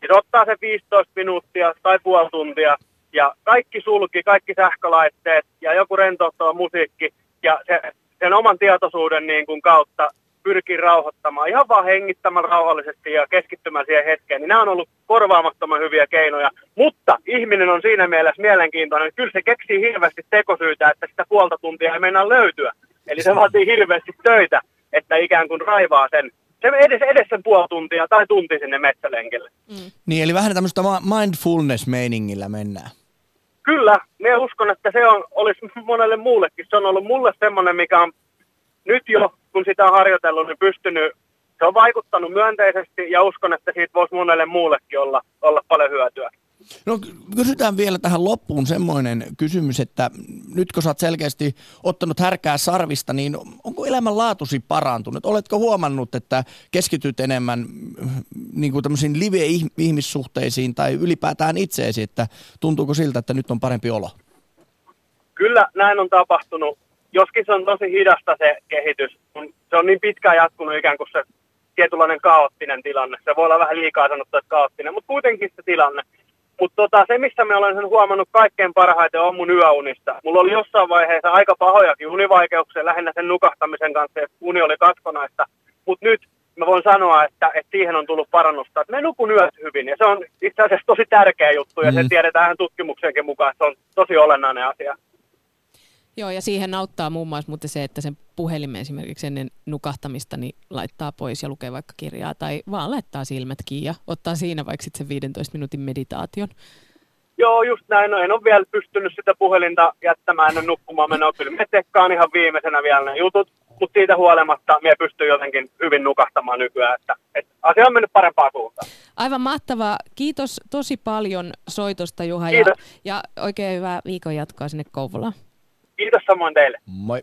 Siis ottaa se 15 minuuttia tai puoli tuntia, ja kaikki sulki, kaikki sähkölaitteet ja joku rentouttava musiikki ja se, sen oman tietoisuuden niin kuin kautta pyrkii rauhoittamaan, ihan vaan hengittämään rauhallisesti ja keskittymään siihen hetkeen, niin nämä on ollut korvaamattoman hyviä keinoja. Mutta ihminen on siinä mielessä mielenkiintoinen, kyllä se keksii hirveästi tekosyytä, että sitä puolta tuntia ei meinaa löytyä. Eli se vaatii hirveästi töitä, että ikään kuin raivaa sen se edes, edes sen puoli tuntia tai tunti sinne metsälenkille. Mm. Niin, eli vähän tämmöistä mindfulness-meiningillä mennään. Kyllä, me uskon, että se on, olisi monelle muullekin. Se on ollut mulle semmoinen, mikä on nyt jo, kun sitä on harjoitellut, niin pystynyt, se on vaikuttanut myönteisesti ja uskon, että siitä voisi monelle muullekin olla, olla paljon hyötyä. No kysytään vielä tähän loppuun semmoinen kysymys, että nyt kun sä oot selkeästi ottanut härkää sarvista, niin onko elämänlaatusi parantunut? Oletko huomannut, että keskityt enemmän niin kuin tämmöisiin live-ihmissuhteisiin tai ylipäätään itseesi, että tuntuuko siltä, että nyt on parempi olo? Kyllä näin on tapahtunut. Joskin se on tosi hidasta se kehitys, se on niin pitkään jatkunut ikään kuin se tietynlainen kaoottinen tilanne. Se voi olla vähän liikaa sanottu, että kaoottinen, mutta kuitenkin se tilanne. Mutta tota, se, missä me olen sen huomannut kaikkein parhaiten, on mun yöunista. Mulla oli jossain vaiheessa aika pahojakin univaikeuksia lähinnä sen nukahtamisen kanssa, että uni oli katkonaista. Mutta nyt mä voin sanoa, että, että siihen on tullut parannusta. Että me nukun yöt hyvin ja se on itse asiassa tosi tärkeä juttu ja mm. se tiedetään tutkimuksenkin mukaan, että se on tosi olennainen asia. Joo, ja siihen auttaa muun muassa mutta se, että sen puhelimen esimerkiksi ennen nukahtamista niin laittaa pois ja lukee vaikka kirjaa tai vaan laittaa silmät kiinni ja ottaa siinä vaikka sitten sen 15 minuutin meditaation. Joo, just näin. No, en ole vielä pystynyt sitä puhelinta jättämään ennen nukkumaan menoa. Kyllä me tekkaan ihan viimeisenä vielä ne jutut, mutta siitä huolimatta me pystyy jotenkin hyvin nukahtamaan nykyään, että, että asia on mennyt parempaan suuntaan. Aivan mahtavaa. Kiitos tosi paljon soitosta Juha ja, ja oikein hyvää viikon jatkoa sinne Kouvolaan. Kiitos samoin teille. Moi.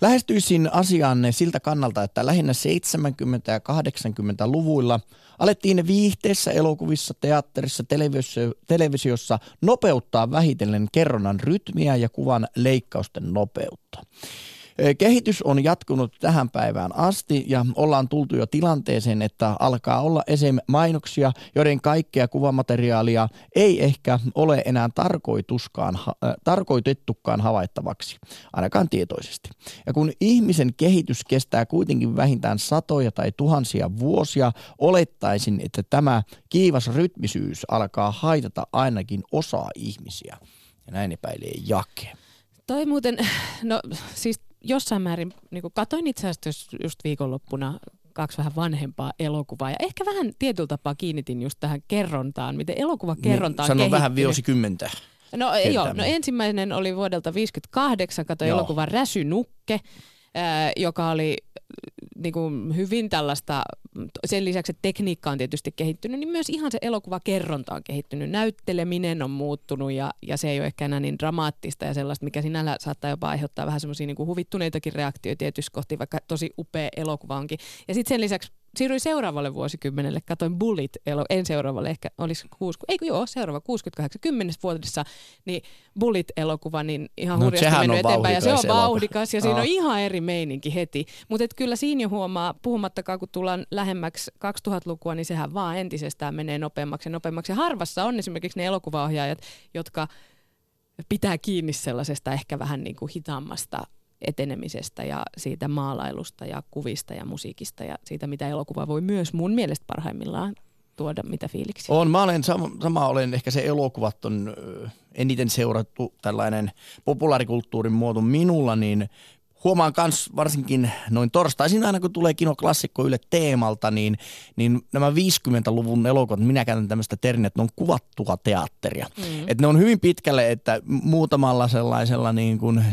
Lähestyisin asianne siltä kannalta, että lähinnä 70- ja 80-luvuilla alettiin viihteessä, elokuvissa, teatterissa, televisio- televisiossa nopeuttaa vähitellen kerronnan rytmiä ja kuvan leikkausten nopeutta. Kehitys on jatkunut tähän päivään asti ja ollaan tultu jo tilanteeseen, että alkaa olla esim. mainoksia, joiden kaikkea kuvamateriaalia ei ehkä ole enää tarkoituskaan, äh, tarkoitettukaan havaittavaksi, ainakaan tietoisesti. Ja kun ihmisen kehitys kestää kuitenkin vähintään satoja tai tuhansia vuosia, olettaisin, että tämä kiivas rytmisyys alkaa haitata ainakin osaa ihmisiä. Ja näin epäilee Jake. Toi muuten, no siis jossain määrin, niin katoin itse asiassa just viikonloppuna kaksi vähän vanhempaa elokuvaa. Ja ehkä vähän tietyllä tapaa kiinnitin just tähän kerrontaan, miten elokuva kerrontaan niin, Sano vähän vuosikymmentä. No joo, no ensimmäinen oli vuodelta 58, katsoin elokuvan Räsynukke, joka oli niin kuin hyvin tällaista, sen lisäksi, että tekniikka on tietysti kehittynyt, niin myös ihan se elokuvakerronta on kehittynyt. Näytteleminen on muuttunut ja, ja se ei ole ehkä enää niin dramaattista ja sellaista, mikä sinällä saattaa jopa aiheuttaa vähän semmoisia niin huvittuneitakin reaktioita tietysti kohti, vaikka tosi upea elokuva onkin. Ja sitten sen lisäksi siirryin seuraavalle vuosikymmenelle, katoin Bullet, en seuraavalle, ehkä olisi kuusi, ei joo, seuraava 68, 10 vuodessa, niin Bullet-elokuva, niin ihan no, hurjasti mennyt eteenpäin, ja se on vauhdikas, ja siinä on ihan eri meininki heti. Mutta kyllä siinä jo huomaa, puhumattakaan kun tullaan lähemmäksi 2000-lukua, niin sehän vaan entisestään menee nopeammaksi ja nopeammaksi. Ja harvassa on esimerkiksi ne elokuvaohjaajat, jotka pitää kiinni sellaisesta ehkä vähän niin kuin hitaammasta etenemisestä ja siitä maalailusta ja kuvista ja musiikista ja siitä, mitä elokuva voi myös mun mielestä parhaimmillaan tuoda, mitä fiiliksi. On, mä olen sama, sama olen, ehkä se elokuvat on eniten seurattu tällainen populaarikulttuurin muoto minulla, niin huomaan myös varsinkin noin torstaisin aina kun tulee kinoklassikko Yle teemalta, niin, niin nämä 50-luvun elokuvat, minä käytän tämmöistä termiä, että ne on kuvattua teatteria. Mm. Että ne on hyvin pitkälle, että muutamalla sellaisella niin kuin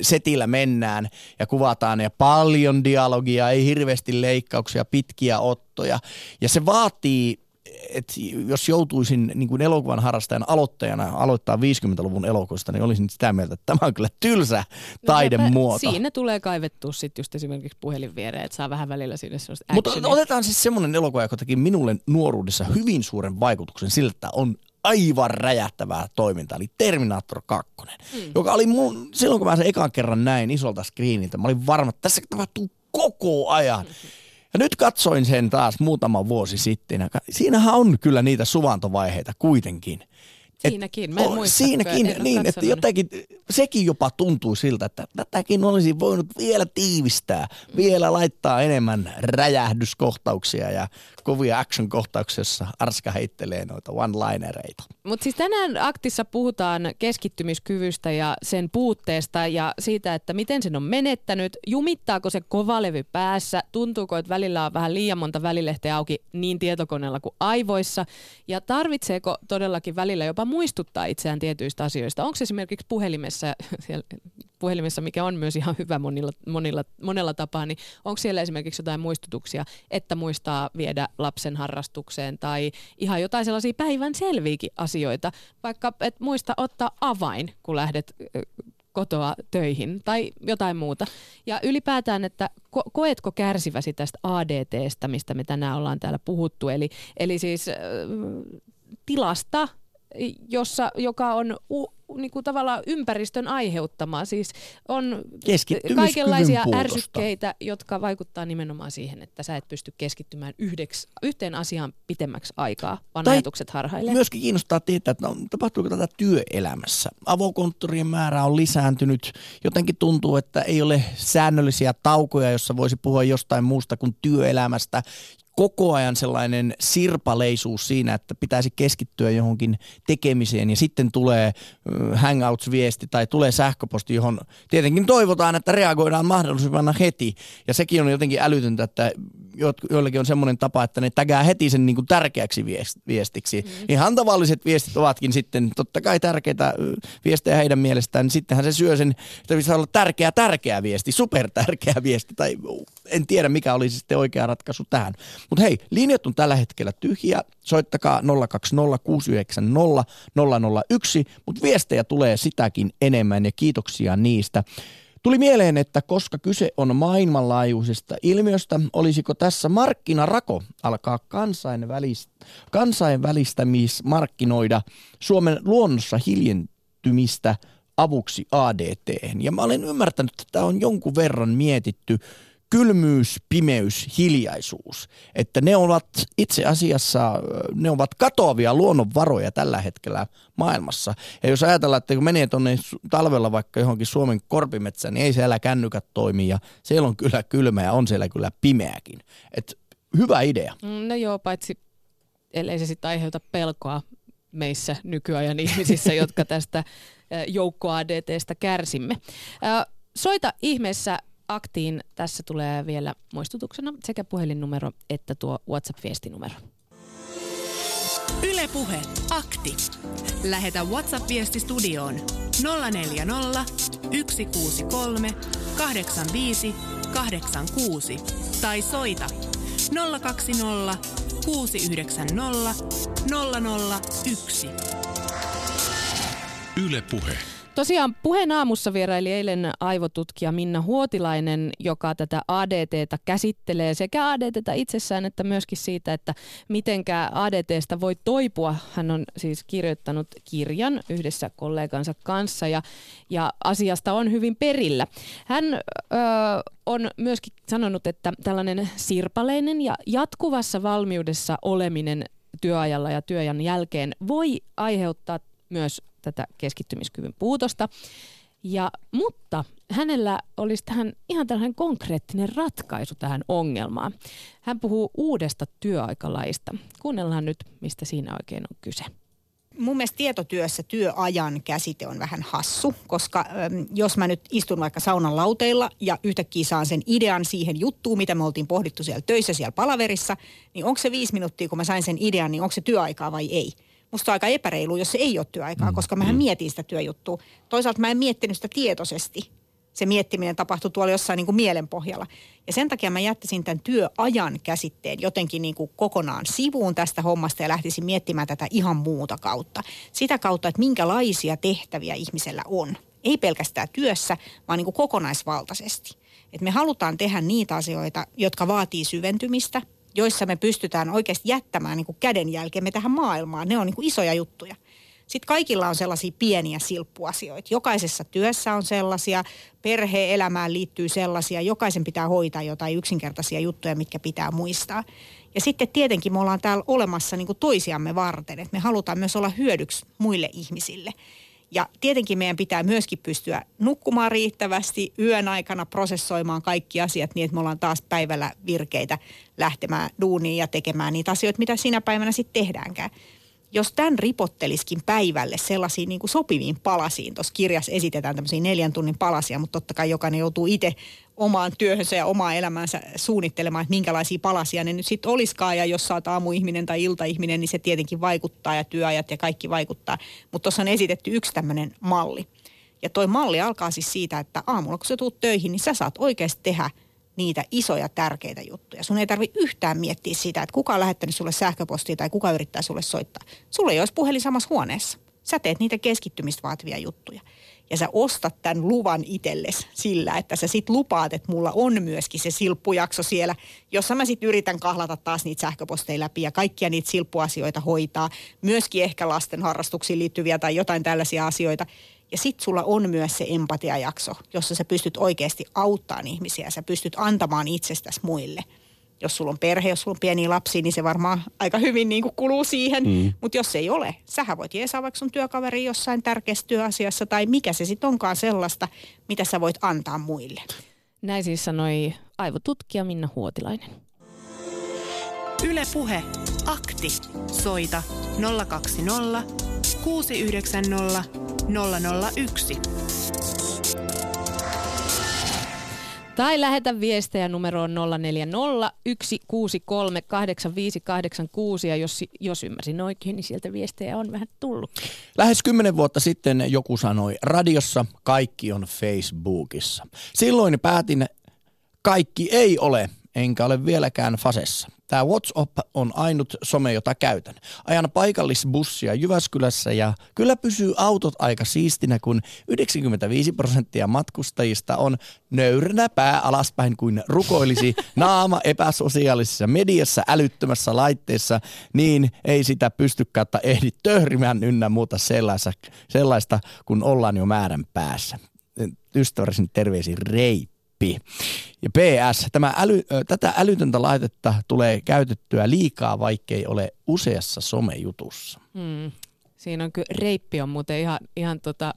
setillä mennään ja kuvataan ja paljon dialogia, ei hirveästi leikkauksia, pitkiä ottoja. Ja se vaatii että jos joutuisin niin kuin elokuvan harrastajan aloittajana aloittaa 50-luvun elokuvista, niin olisin sitä mieltä, että tämä on kyllä tylsä taidemuoto. No, siinä tulee kaivettua sitten just esimerkiksi puhelin viereen, että saa vähän välillä siinä sellaista Mutta otetaan siis semmoinen elokuva, joka teki minulle nuoruudessa hyvin suuren vaikutuksen sillä, että on aivan räjähtävää toimintaa, eli Terminator 2, mm. joka oli mun, silloin kun mä sen ekan kerran näin isolta screeniltä, mä olin varma, että tässä tapahtuu koko ajan. Mm-hmm. Ja nyt katsoin sen taas muutama vuosi sitten. Siinähän on kyllä niitä suvantovaiheita kuitenkin. Siinäkin, mä en muista, Siinäkin, en niin, että jotenkin, sekin jopa tuntuu siltä, että tätäkin olisi voinut vielä tiivistää, vielä laittaa enemmän räjähdyskohtauksia ja kovia action-kohtauksia, jossa Arska heittelee noita one-linereita. Mutta siis tänään aktissa puhutaan keskittymiskyvystä ja sen puutteesta ja siitä, että miten sen on menettänyt, jumittaako se kovalevy päässä, tuntuuko, että välillä on vähän liian monta välilehteä auki niin tietokoneella kuin aivoissa? Ja tarvitseeko todellakin välillä jopa muistuttaa itseään tietyistä asioista. Onko esimerkiksi puhelimessa, [LAUGHS] puhelimessa, mikä on myös ihan hyvä monilla, monilla, monella tapaa, niin onko siellä esimerkiksi jotain muistutuksia, että muistaa viedä lapsen harrastukseen tai ihan jotain sellaisia päivän selviäkin asioita, vaikka et muista ottaa avain, kun lähdet kotoa töihin tai jotain muuta. Ja ylipäätään, että ko- koetko kärsiväsi tästä ADTstä, mistä me tänään ollaan täällä puhuttu, eli, eli siis äh, tilasta, jossa, joka on u, niin kuin tavallaan ympäristön aiheuttamaa. Siis on kaikenlaisia ärsykkeitä, jotka vaikuttaa nimenomaan siihen, että sä et pysty keskittymään yhdeks, yhteen asiaan pitemmäksi aikaa, vaan tai ajatukset harhailee. Myöskin kiinnostaa tietää, että no, tapahtuuko tätä työelämässä. Avokonttorien määrä on lisääntynyt. Jotenkin tuntuu, että ei ole säännöllisiä taukoja, jossa voisi puhua jostain muusta kuin työelämästä koko ajan sellainen sirpaleisuus siinä, että pitäisi keskittyä johonkin tekemiseen ja sitten tulee hangouts-viesti tai tulee sähköposti, johon tietenkin toivotaan, että reagoidaan mahdollisimman heti. Ja sekin on jotenkin älytöntä, että joillakin on semmoinen tapa, että ne tägää heti sen niin kuin tärkeäksi viestiksi. Mm. Ihan tavalliset viestit ovatkin sitten totta kai tärkeitä viestejä heidän mielestään, niin sittenhän se syö sen, että pitäisi olla tärkeä, tärkeä viesti, super tärkeä viesti, tai en tiedä mikä olisi sitten oikea ratkaisu tähän. Mutta hei, linjat on tällä hetkellä tyhjiä, soittakaa 020 001, mutta viestejä tulee sitäkin enemmän ja kiitoksia niistä. Tuli mieleen, että koska kyse on maailmanlaajuisesta ilmiöstä, olisiko tässä markkinarako alkaa kansainvälist- kansainvälistämismarkkinoida Suomen luonnossa hiljentymistä avuksi ADT. Ja mä olen ymmärtänyt, että tämä on jonkun verran mietitty kylmyys, pimeys, hiljaisuus. Että ne ovat itse asiassa, ne ovat katoavia luonnonvaroja tällä hetkellä maailmassa. Ja jos ajatellaan, että kun menee tuonne talvella vaikka johonkin Suomen korpimetsään, niin ei siellä kännykät toimi ja siellä on kyllä kylmä ja on siellä kyllä pimeäkin. Et hyvä idea. Mm, no joo, paitsi ellei se sitten aiheuta pelkoa meissä nykyajan [LAUGHS] ihmisissä, jotka tästä joukko ADTstä kärsimme. Soita ihmeessä aktiin. Tässä tulee vielä muistutuksena sekä puhelinnumero että tuo WhatsApp-viestinumero. Ylepuhe akti. Lähetä WhatsApp-viesti studioon 040 163 85 86 tai soita 020 690 001. Ylepuhe. Tosiaan puheen aamussa vieraili eilen aivotutkija Minna Huotilainen, joka tätä ADTtä käsittelee sekä ADTtä itsessään että myöskin siitä, että mitenkä ADTstä voi toipua. Hän on siis kirjoittanut kirjan yhdessä kollegansa kanssa ja, ja asiasta on hyvin perillä. Hän ö, on myöskin sanonut, että tällainen sirpaleinen ja jatkuvassa valmiudessa oleminen työajalla ja työajan jälkeen voi aiheuttaa myös tätä keskittymiskyvyn puutosta. Ja, mutta hänellä olisi tähän ihan tällainen konkreettinen ratkaisu tähän ongelmaan. Hän puhuu uudesta työaikalaista. Kuunnellaan nyt, mistä siinä oikein on kyse. Mun mielestä tietotyössä työajan käsite on vähän hassu, koska äm, jos mä nyt istun vaikka saunan lauteilla ja yhtäkkiä saan sen idean siihen juttuun, mitä me oltiin pohdittu siellä töissä, siellä palaverissa, niin onko se viisi minuuttia, kun mä sain sen idean, niin onko se työaikaa vai ei? Musta on aika epäreilu, jos se ei ole työaikaa, mm. koska mähän mm. mietin sitä työjuttua. Toisaalta mä en miettinyt sitä tietoisesti. Se miettiminen tapahtui tuolla jossain niin kuin mielenpohjalla. Ja sen takia mä jättäisin tämän työajan käsitteen jotenkin niin kuin kokonaan sivuun tästä hommasta ja lähtisin miettimään tätä ihan muuta kautta. Sitä kautta, että minkälaisia tehtäviä ihmisellä on. Ei pelkästään työssä, vaan niin kuin kokonaisvaltaisesti. Et me halutaan tehdä niitä asioita, jotka vaatii syventymistä – joissa me pystytään oikeasti jättämään niin kuin kädenjälkemme tähän maailmaan. Ne on niin isoja juttuja. Sitten kaikilla on sellaisia pieniä silppuasioita. Jokaisessa työssä on sellaisia, perhe-elämään liittyy sellaisia. Jokaisen pitää hoitaa jotain yksinkertaisia juttuja, mitkä pitää muistaa. Ja sitten tietenkin me ollaan täällä olemassa niin toisiamme varten, että me halutaan myös olla hyödyksi muille ihmisille. Ja tietenkin meidän pitää myöskin pystyä nukkumaan riittävästi, yön aikana prosessoimaan kaikki asiat niin, että me ollaan taas päivällä virkeitä lähtemään duuniin ja tekemään niitä asioita, mitä siinä päivänä sitten tehdäänkään jos tämän ripotteliskin päivälle sellaisiin niin kuin sopiviin palasiin, tuossa kirjassa esitetään tämmöisiä neljän tunnin palasia, mutta totta kai jokainen joutuu itse omaan työhönsä ja omaa elämäänsä suunnittelemaan, että minkälaisia palasia ne nyt sitten olisikaan. Ja jos sä oot aamuihminen tai iltaihminen, niin se tietenkin vaikuttaa ja työajat ja kaikki vaikuttaa. Mutta tuossa on esitetty yksi tämmöinen malli. Ja toi malli alkaa siis siitä, että aamulla kun sä tuut töihin, niin sä saat oikeasti tehdä – niitä isoja tärkeitä juttuja. Sun ei tarvi yhtään miettiä sitä, että kuka on lähettänyt sulle sähköpostia tai kuka yrittää sulle soittaa. Sulle ei olisi puhelin samassa huoneessa. Sä teet niitä keskittymistä vaativia juttuja. Ja sä ostat tämän luvan itsellesi sillä, että sä sit lupaat, että mulla on myöskin se silppujakso siellä, jossa mä sit yritän kahlata taas niitä sähköposteja läpi ja kaikkia niitä silppuasioita hoitaa. Myöskin ehkä lasten harrastuksiin liittyviä tai jotain tällaisia asioita. Ja sit sulla on myös se empatiajakso, jossa sä pystyt oikeasti auttamaan ihmisiä. Sä pystyt antamaan itsestäsi muille. Jos sulla on perhe, jos sulla on pieni lapsi, niin se varmaan aika hyvin niin kuin kuluu siihen. Mm. Mutta jos ei ole, sähän voit jeesaa vaikka sun työkaveri jossain tärkeässä työasiassa tai mikä se sitten onkaan sellaista, mitä sä voit antaa muille. Näin siis sanoi aivotutkija Minna Huotilainen. Ylepuhe akti. Soita 020 690 001. Tai lähetä viestejä numeroon 040 163 8586 ja jos, jos ymmärsin oikein, niin sieltä viestejä on vähän tullut. Lähes kymmenen vuotta sitten joku sanoi, radiossa kaikki on Facebookissa. Silloin päätin, kaikki ei ole enkä ole vieläkään fasessa. Tämä WhatsApp on ainut some, jota käytän. Ajan paikallisbussia Jyväskylässä ja kyllä pysyy autot aika siistinä, kun 95 prosenttia matkustajista on nöyränä pää alaspäin kuin rukoilisi [LAUGHS] naama epäsosiaalisessa mediassa älyttömässä laitteessa, niin ei sitä pysty kautta ehdi töhrimään ynnä muuta sellaista, sellaista kun ollaan jo määrän päässä. Ystävällisen terveisin Rei läpi. Ja PS, tämä äly, tätä älytöntä laitetta tulee käytettyä liikaa, vaikkei ole useassa somejutussa. Hmm. Siinä on kyllä, reippi on muuten ihan, ihan tota,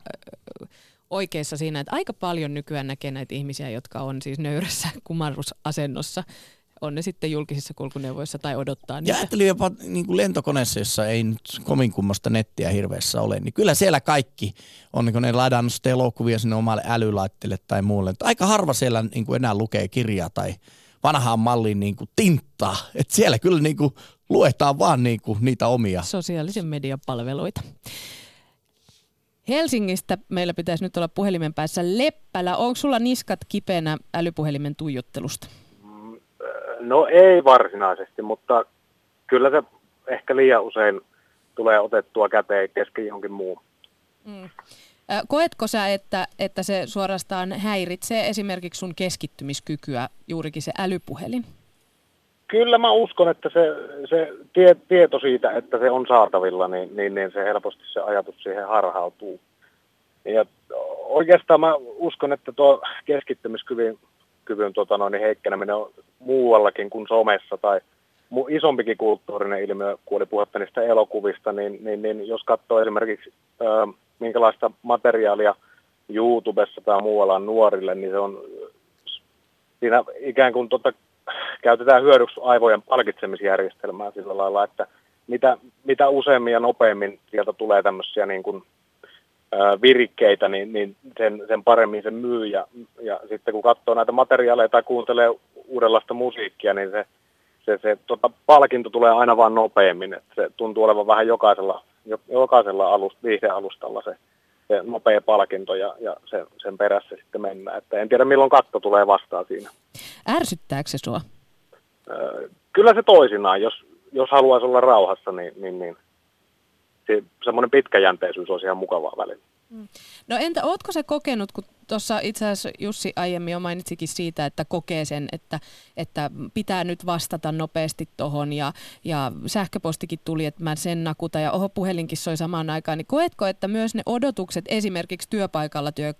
oikeassa siinä, että aika paljon nykyään näkee näitä ihmisiä, jotka on siis nöyrässä kumarrusasennossa on ne sitten julkisissa kulkuneuvoissa tai odottaa niitä. Ja ajattelin jopa niin kuin lentokoneessa, jossa ei nyt kovin kummasta nettiä hirveässä ole, niin kyllä siellä kaikki on, niin kun ne ladannut sitten elokuvia sinne omalle älylaitteelle tai muulle. Aika harva siellä niin kuin enää lukee kirjaa tai vanhaan malliin niin kuin tinttaa. Et siellä kyllä niin kuin luetaan vaan niin kuin niitä omia. Sosiaalisen median palveluita. Helsingistä meillä pitäisi nyt olla puhelimen päässä Leppälä. Onko sulla niskat kipeänä älypuhelimen tuijottelusta? No ei varsinaisesti, mutta kyllä se ehkä liian usein tulee otettua käteen kesken jonkin muun. Mm. Koetko sä, että, että se suorastaan häiritsee esimerkiksi sun keskittymiskykyä juurikin se älypuhelin? Kyllä mä uskon, että se, se tie, tieto siitä, että se on saatavilla, niin, niin, niin se helposti se ajatus siihen harhautuu. Ja oikeastaan mä uskon, että tuo keskittymiskyvyn kyvyn tota noin, heikkeneminen on muuallakin kuin somessa tai isompikin kulttuurinen ilmiö, kun oli puhetta niistä elokuvista, niin, niin, niin jos katsoo esimerkiksi ö, minkälaista materiaalia YouTubessa tai muualla on nuorille, niin se on siinä ikään kuin tota, käytetään hyödyksi aivojen palkitsemisjärjestelmää sillä lailla, että mitä, mitä useammin ja nopeammin sieltä tulee tämmöisiä niin kuin virikkeitä, niin, niin sen, sen paremmin se myy. Ja, ja sitten kun katsoo näitä materiaaleja tai kuuntelee uudenlaista musiikkia, niin se, se, se tota, palkinto tulee aina vaan nopeammin. Et se tuntuu olevan vähän jokaisella, jokaisella alust, viihdealustalla se, se nopea palkinto ja, ja sen, sen perässä sitten mennään. Että en tiedä milloin katto tulee vastaan siinä. Ärsyttääkö se sua? kyllä se toisinaan. Jos, jos haluaisi olla rauhassa, niin, niin, niin se, semmoinen pitkäjänteisyys olisi ihan mukavaa välillä. Mm. No entä, ootko se kokenut, kun tuossa itse asiassa Jussi aiemmin jo mainitsikin siitä, että kokee sen, että, että pitää nyt vastata nopeasti tuohon ja, ja sähköpostikin tuli, että mä sen nakuta ja oho puhelinkin soi samaan aikaan, niin koetko, että myös ne odotukset esimerkiksi työpaikalla työ,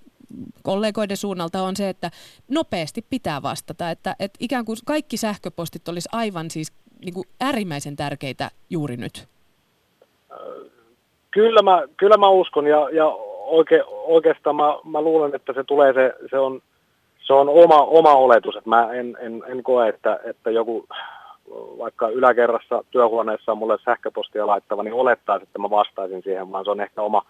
kollegoiden suunnalta on se, että nopeasti pitää vastata, että, että ikään kuin kaikki sähköpostit olisi aivan siis niin kuin äärimmäisen tärkeitä juuri nyt. Kyllä mä, kyllä mä uskon ja, ja oike, oikeastaan mä, mä luulen, että se tulee se, se on, se on oma, oma oletus, että mä en, en, en koe, että, että joku vaikka yläkerrassa työhuoneessa on mulle sähköpostia laittava, niin olettaisi, että mä vastaisin siihen, vaan se on ehkä oma,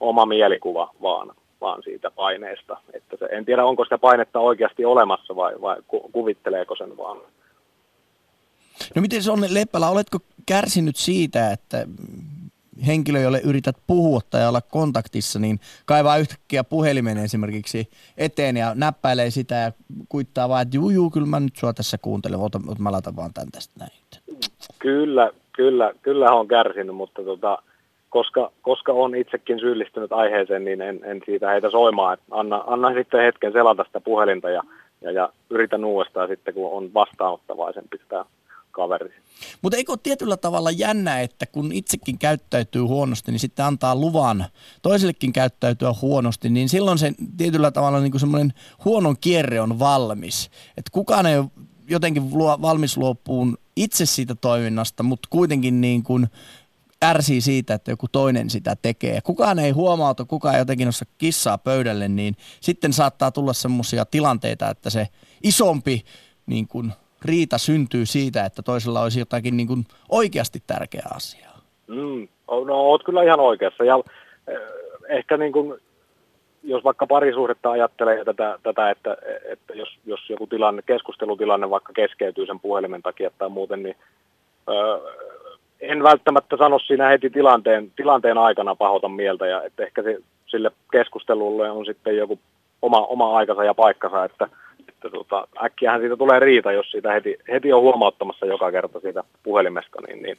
oma mielikuva vaan, vaan siitä paineesta. Että se, en tiedä, onko sitä painetta oikeasti olemassa vai, vai kuvitteleeko sen vaan. No miten se on Leppälä, oletko kärsinyt siitä, että henkilö, jolle yrität puhua tai olla kontaktissa, niin kaivaa yhtäkkiä puhelimen esimerkiksi eteen ja näppäilee sitä ja kuittaa vaan, että juu, juu, kyllä mä nyt sua tässä kuuntelen, ota, mä laitan vaan tän tästä näin. Kyllä, kyllä, kyllä on kärsinyt, mutta tota, koska, koska on itsekin syyllistynyt aiheeseen, niin en, en siitä heitä soimaa. Että anna, anna sitten hetken selata sitä puhelinta ja, ja, ja yritän uudestaan sitten, kun on vastaanottavaisempi sitä kaveri. Mutta eikö ole tietyllä tavalla jännä, että kun itsekin käyttäytyy huonosti, niin sitten antaa luvan toisellekin käyttäytyä huonosti, niin silloin se tietyllä tavalla niin semmoinen huonon kierre on valmis. Että kukaan ei ole jotenkin valmis luopuun itse siitä toiminnasta, mutta kuitenkin niin kuin ärsii siitä, että joku toinen sitä tekee. Kukaan ei huomauta, kukaan ei jotenkin nosta kissaa pöydälle, niin sitten saattaa tulla semmoisia tilanteita, että se isompi niin kuin riita syntyy siitä, että toisella olisi jotakin niin kuin oikeasti tärkeää asiaa. Mm, no oot kyllä ihan oikeassa. Ja eh, ehkä niin kuin, jos vaikka parisuhdetta ajattelee tätä, tätä että, että jos, jos joku tilanne, keskustelutilanne vaikka keskeytyy sen puhelimen takia tai muuten, niin ö, en välttämättä sano siinä heti tilanteen, tilanteen aikana pahota mieltä ja että ehkä se, sille keskustelulle on sitten joku oma, oma aikansa ja paikkansa, että että tota, äkkiähän siitä tulee riita, jos siitä heti, heti on huomauttamassa joka kerta siitä puhelimesta, niin, niin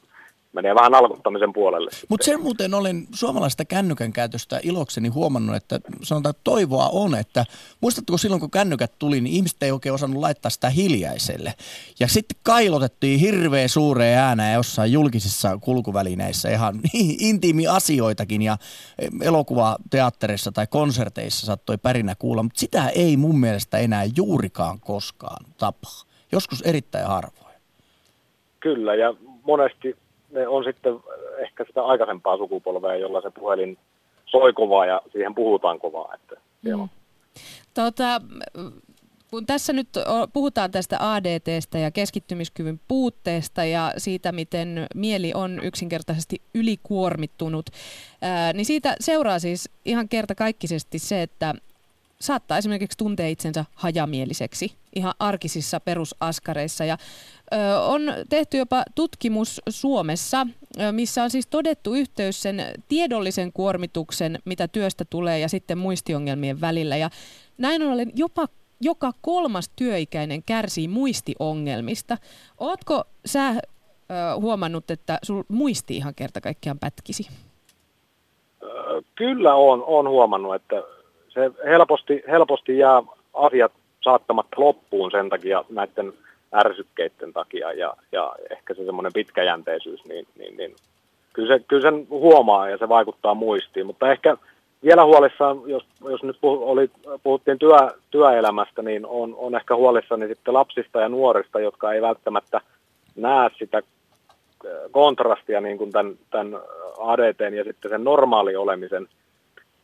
menee vähän alkuttamisen puolelle. Mutta sen muuten olen suomalaista kännykän käytöstä ilokseni huomannut, että sanotaan, että toivoa on, että muistatko silloin kun kännykät tuli, niin ihmiset ei oikein osannut laittaa sitä hiljaiselle. Ja sitten kailotettiin hirveän suureen ääneen jossain julkisissa kulkuvälineissä ihan [LAUGHS] intiimi asioitakin ja elokuvateatterissa tai konserteissa saattoi pärinä kuulla, mutta sitä ei mun mielestä enää juurikaan koskaan tapaa. Joskus erittäin harvoin. Kyllä, ja monesti ne on sitten ehkä sitä aikaisempaa sukupolvea, jolla se puhelin soi kovaa ja siihen puhutaan kovaa. Että mm. Tota, kun tässä nyt puhutaan tästä ADTstä ja keskittymiskyvyn puutteesta ja siitä, miten mieli on yksinkertaisesti ylikuormittunut, niin siitä seuraa siis ihan kertakaikkisesti se, että saattaa esimerkiksi tuntea itsensä hajamieliseksi ihan arkisissa perusaskareissa. Ja ö, on tehty jopa tutkimus Suomessa, ö, missä on siis todettu yhteys sen tiedollisen kuormituksen, mitä työstä tulee, ja sitten muistiongelmien välillä. Ja näin ollen jopa joka kolmas työikäinen kärsii muistiongelmista. Ootko sä ö, huomannut, että sul muisti ihan kerta kaikkiaan pätkisi? Kyllä on, on huomannut, että se helposti, helposti jää asiat saattamatta loppuun sen takia näiden ärsykkeiden takia. Ja, ja ehkä se semmoinen pitkäjänteisyys, niin, niin, niin kyllä, se, kyllä sen huomaa ja se vaikuttaa muistiin, mutta ehkä vielä huolissaan, jos, jos nyt puh, oli, puhuttiin työ, työelämästä, niin on, on ehkä huolissani sitten lapsista ja nuorista, jotka ei välttämättä näe sitä äh, kontrastia niin kuin tämän, tämän ADT ja sitten sen normaali olemisen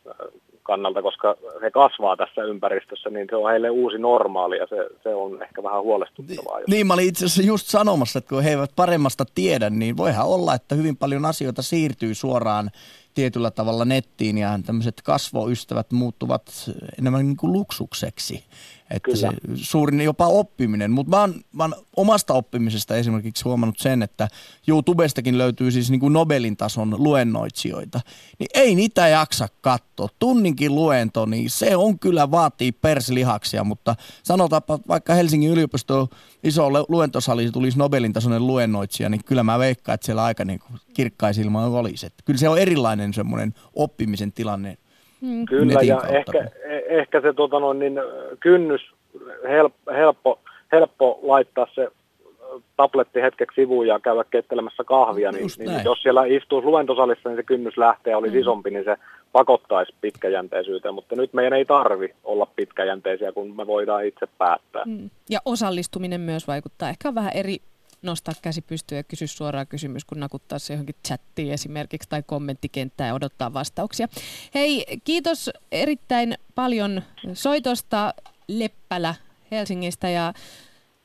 äh, kannalta, koska he kasvaa tässä ympäristössä, niin se on heille uusi normaali ja se, se on ehkä vähän huolestuttavaa. Niin, niin, mä olin itse asiassa just sanomassa, että kun he eivät paremmasta tiedä, niin voihan olla, että hyvin paljon asioita siirtyy suoraan tietyllä tavalla nettiin ja tämmöiset kasvoystävät muuttuvat enemmän niin kuin luksukseksi. Että Kyllä. se suurin jopa oppiminen. Mutta mä, mä oon omasta oppimisesta esimerkiksi huomannut sen, että YouTubestakin löytyy siis niin kuin Nobelin tason luennoitsijoita. Niin ei niitä jaksa katsoa. Tunninkin luento, niin se on kyllä vaatii perslihaksia, mutta sanotaanpa vaikka Helsingin yliopisto iso luentosali tulisi Nobelin tasoinen luennoitsija, niin kyllä mä veikkaan, että siellä aika niin kirkkaisilma olisi. Että kyllä se on erilainen semmoinen oppimisen tilanne Mm. Kyllä, ja ehkä, e- ehkä se tota noin, niin, kynnys help, helppo, helppo laittaa se tabletti hetkeksi sivuun ja käydä keittelemässä kahvia, niin, niin jos siellä istuu luentosalissa, niin se kynnys lähtee olisi mm. isompi, niin se pakottaisi pitkäjänteisyyteen, mutta nyt meidän ei tarvi olla pitkäjänteisiä, kun me voidaan itse päättää. Mm. Ja osallistuminen myös vaikuttaa ehkä vähän eri nostaa käsi pystyyn ja kysyä suoraan kysymys, kun nakuttaa se johonkin chattiin esimerkiksi tai kommenttikenttään ja odottaa vastauksia. Hei, kiitos erittäin paljon soitosta Leppälä Helsingistä ja